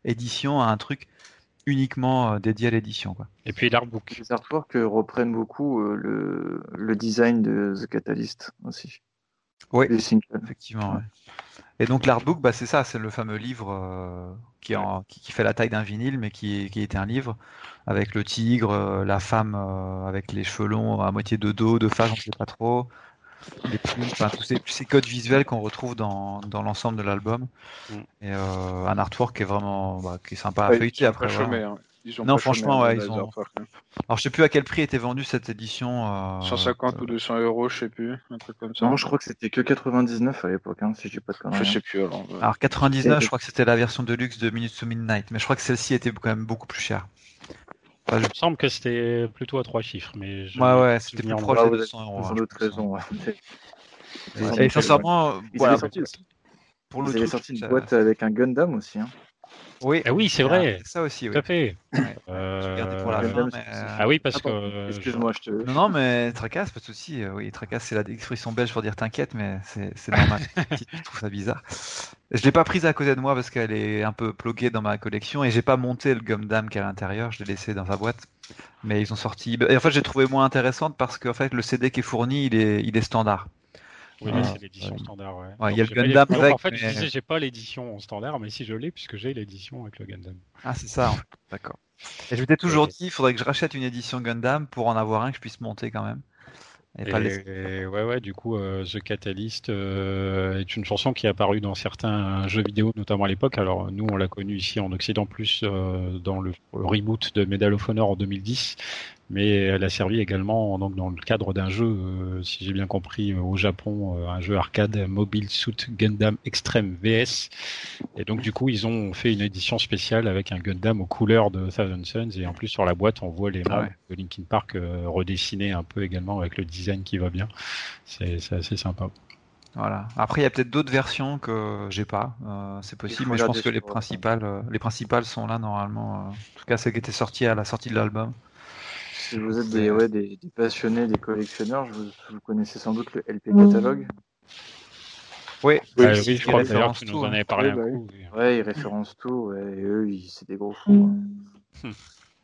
Speaker 2: édition à un truc uniquement dédié à l'édition.
Speaker 1: Et puis l'artbook.
Speaker 4: Les artworks reprennent beaucoup le, le, design de The Catalyst aussi.
Speaker 2: Oui, effectivement. Et donc l'artbook, bah, c'est ça, c'est le fameux livre euh, qui, en, qui, fait la taille d'un vinyle, mais qui, qui était un livre avec le tigre, euh, la femme euh, avec les cheveux longs à moitié de dos, de face, on ne sait pas trop, les plumes, enfin tous ces, ces codes visuels qu'on retrouve dans, dans l'ensemble de l'album. Mm. Et un artwork qui est vraiment bah, qui est sympa à feuilleter après. Hein non, franchement, ouais, ils ont. Alors, je sais plus à quel prix était vendue cette édition.
Speaker 3: 150 euh, ou 200 euros, je sais plus, un truc comme ça.
Speaker 4: Non, je crois que c'était que 99 à l'époque, hein, si j'ai pas de conneries.
Speaker 3: Je sais plus alors.
Speaker 2: Alors 99, je crois que c'était la version de luxe de Minutes to Midnight, mais je crois que celle-ci était quand même beaucoup plus chère.
Speaker 1: Il me semble que c'était plutôt à trois chiffres, mais.
Speaker 2: Ouais, ouais, c'était plus proche de 200 euros. Pour
Speaker 4: d'autres raisons, ouais.
Speaker 2: Et, sincèrement, voilà.
Speaker 4: Pour le sorti une boîte avec un Gundam aussi, hein.
Speaker 1: Oui, ah oui c'est vrai.
Speaker 2: Ça aussi, oui.
Speaker 1: Tout à fait. Euh, ah oui, parce que.
Speaker 4: Excuse-moi, je te.
Speaker 2: Non, non, mais tracasse, pas de souci. Euh, oui, tracasse, c'est l'expression belge pour dire t'inquiète, mais c'est normal. je trouve ça bizarre. Je l'ai pas prise à côté de moi parce qu'elle est un peu pluguée dans ma collection et j'ai pas monté le Gundam qui est à l'intérieur. Je l'ai laissé dans sa boîte. Mais ils ont sorti. Et en fait, j'ai trouvé moins intéressante parce qu'en fait, le CD qui est fourni, il est, il est standard.
Speaker 1: Oui, mais c'est l'édition standard. Ouais.
Speaker 2: il y a le Gundam avec.
Speaker 1: En fait, je disais, j'ai pas l'édition standard, mais si je l'ai, puisque j'ai l'édition avec le Gundam.
Speaker 2: Ah, c'est ça, d'accord. Et je m'étais toujours dit, il faudrait que je rachète une édition Gundam pour en avoir un que je puisse monter quand même.
Speaker 1: Et, ouais, ouais, du coup, euh, The Catalyst euh, est une chanson qui est apparue dans certains jeux vidéo, notamment à l'époque. Alors, nous, on l'a connue ici en Occident plus euh, dans le reboot de Medal of Honor en 2010, mais elle a servi également donc dans le cadre d'un jeu, euh, si j'ai bien compris, euh, au Japon, euh, un jeu arcade Mobile Suit Gundam Extreme VS. Et donc du coup, ils ont fait une édition spéciale avec un Gundam aux couleurs de Thousand Suns et en plus sur la boîte, on voit les ah de Linkin Park redessinés un peu également avec le design qui va bien. C'est assez sympa.
Speaker 2: Voilà. Après, il y a peut-être d'autres versions que j'ai pas. c'est possible, mais je pense que les principales, les principales sont là normalement. en tout cas, celles qui étaient sorties à la sortie de l'album.
Speaker 4: Si vous êtes des, ouais, des, passionnés, des collectionneurs, vous, vous, connaissez sans doute le LP catalogue.
Speaker 2: Oui,
Speaker 1: oui, euh, oui je crois d'ailleurs que tu nous en avais parlé
Speaker 4: un coup. Ouais, ils référencent tout, ouais, et eux, c'est des gros fous. Hein.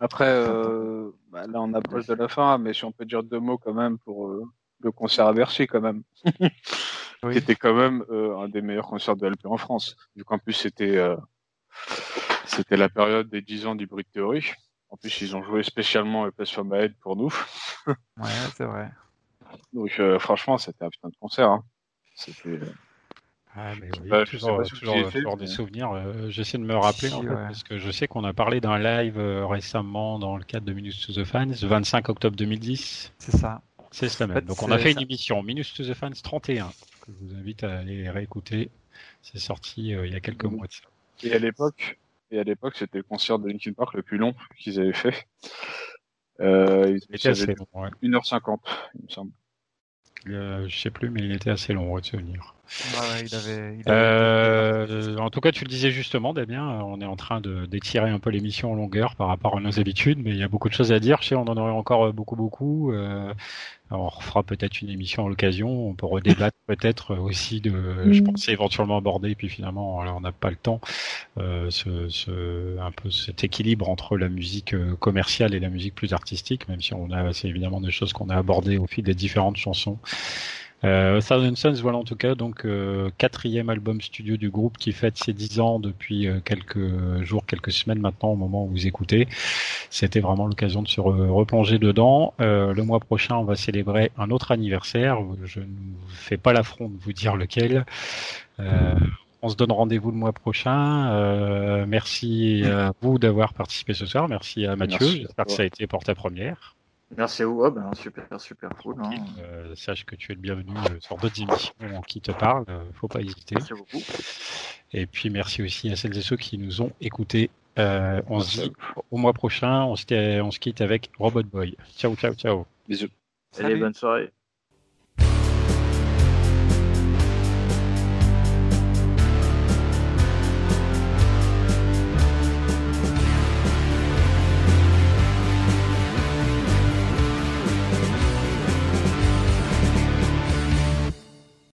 Speaker 3: Après, euh, bah, là, on approche de la fin, mais si on peut dire deux mots quand même pour euh, le concert à Bercy, quand même. qui était quand même euh, un des meilleurs concerts de LP en France. Vu qu'en plus, c'était c'était la période des 10 ans d'Hybrid Theory. En plus, ils ont joué spécialement Place for Aid pour nous.
Speaker 2: ouais, c'est vrai.
Speaker 3: Donc, euh, franchement, c'était un putain de concert. Hein. C'était.
Speaker 1: Euh, ah, mais oui, toujours, toujours, des souvenirs. Euh, j'essaie de me rappeler en fait, parce que je sais qu'on a parlé d'un live récemment dans le cadre de Minus to the Fans, 25 octobre 2010.
Speaker 2: C'est ça.
Speaker 1: C'est cela même. Donc on a fait une émission Minus to the Fans 31 que je vous invite à aller réécouter. C'est sorti il y a quelques mois de ça.
Speaker 3: Et à l'époque, et à l'époque, c'était le concert de Linkin Park le plus long qu'ils avaient fait. Euh, il était assez long, 1h50, il me semble.
Speaker 1: Euh, je sais plus, mais il était assez long, de souvenir.
Speaker 2: Ouais, il avait, il
Speaker 1: avait... Euh, en tout cas, tu le disais justement, Damien, on est en train de d'étirer un peu l'émission en longueur par rapport à nos habitudes, mais il y a beaucoup de choses à dire. Je sais, on en aurait encore beaucoup, beaucoup. Euh, on refera peut-être une émission à l'occasion. On peut redébattre peut-être aussi de. Je mm. pensais éventuellement aborder, puis finalement, on n'a pas le temps. Euh, ce, ce, un peu cet équilibre entre la musique euh, commerciale et la musique plus artistique, même si on a, c'est évidemment des choses qu'on a abordées au fil des différentes chansons. Euh, Thousand Suns, voilà en tout cas donc euh, quatrième album studio du groupe qui fête ses dix ans depuis euh, quelques jours, quelques semaines maintenant au moment où vous écoutez. C'était vraiment l'occasion de se replonger dedans. Euh, le mois prochain, on va célébrer un autre anniversaire. Je ne fais pas l'affront de vous dire lequel. on se donne rendez-vous le mois prochain. merci à vous d'avoir participé ce soir. Merci à Mathieu. J'espère que ça a été pour ta première.
Speaker 4: Merci à vous. Oh, ben, super, super cool. Hein.
Speaker 1: Euh, sache que tu es le bienvenu euh, sur d'autres émissions qui te parlent. Euh, faut pas hésiter.
Speaker 4: Merci beaucoup.
Speaker 1: Et puis merci aussi à celles et ceux qui nous ont écoutés. on se dit au mois prochain. On se, on se quitte avec Robot Boy. Ciao, ciao, ciao.
Speaker 3: Bisous.
Speaker 4: Allez, bonne soirée.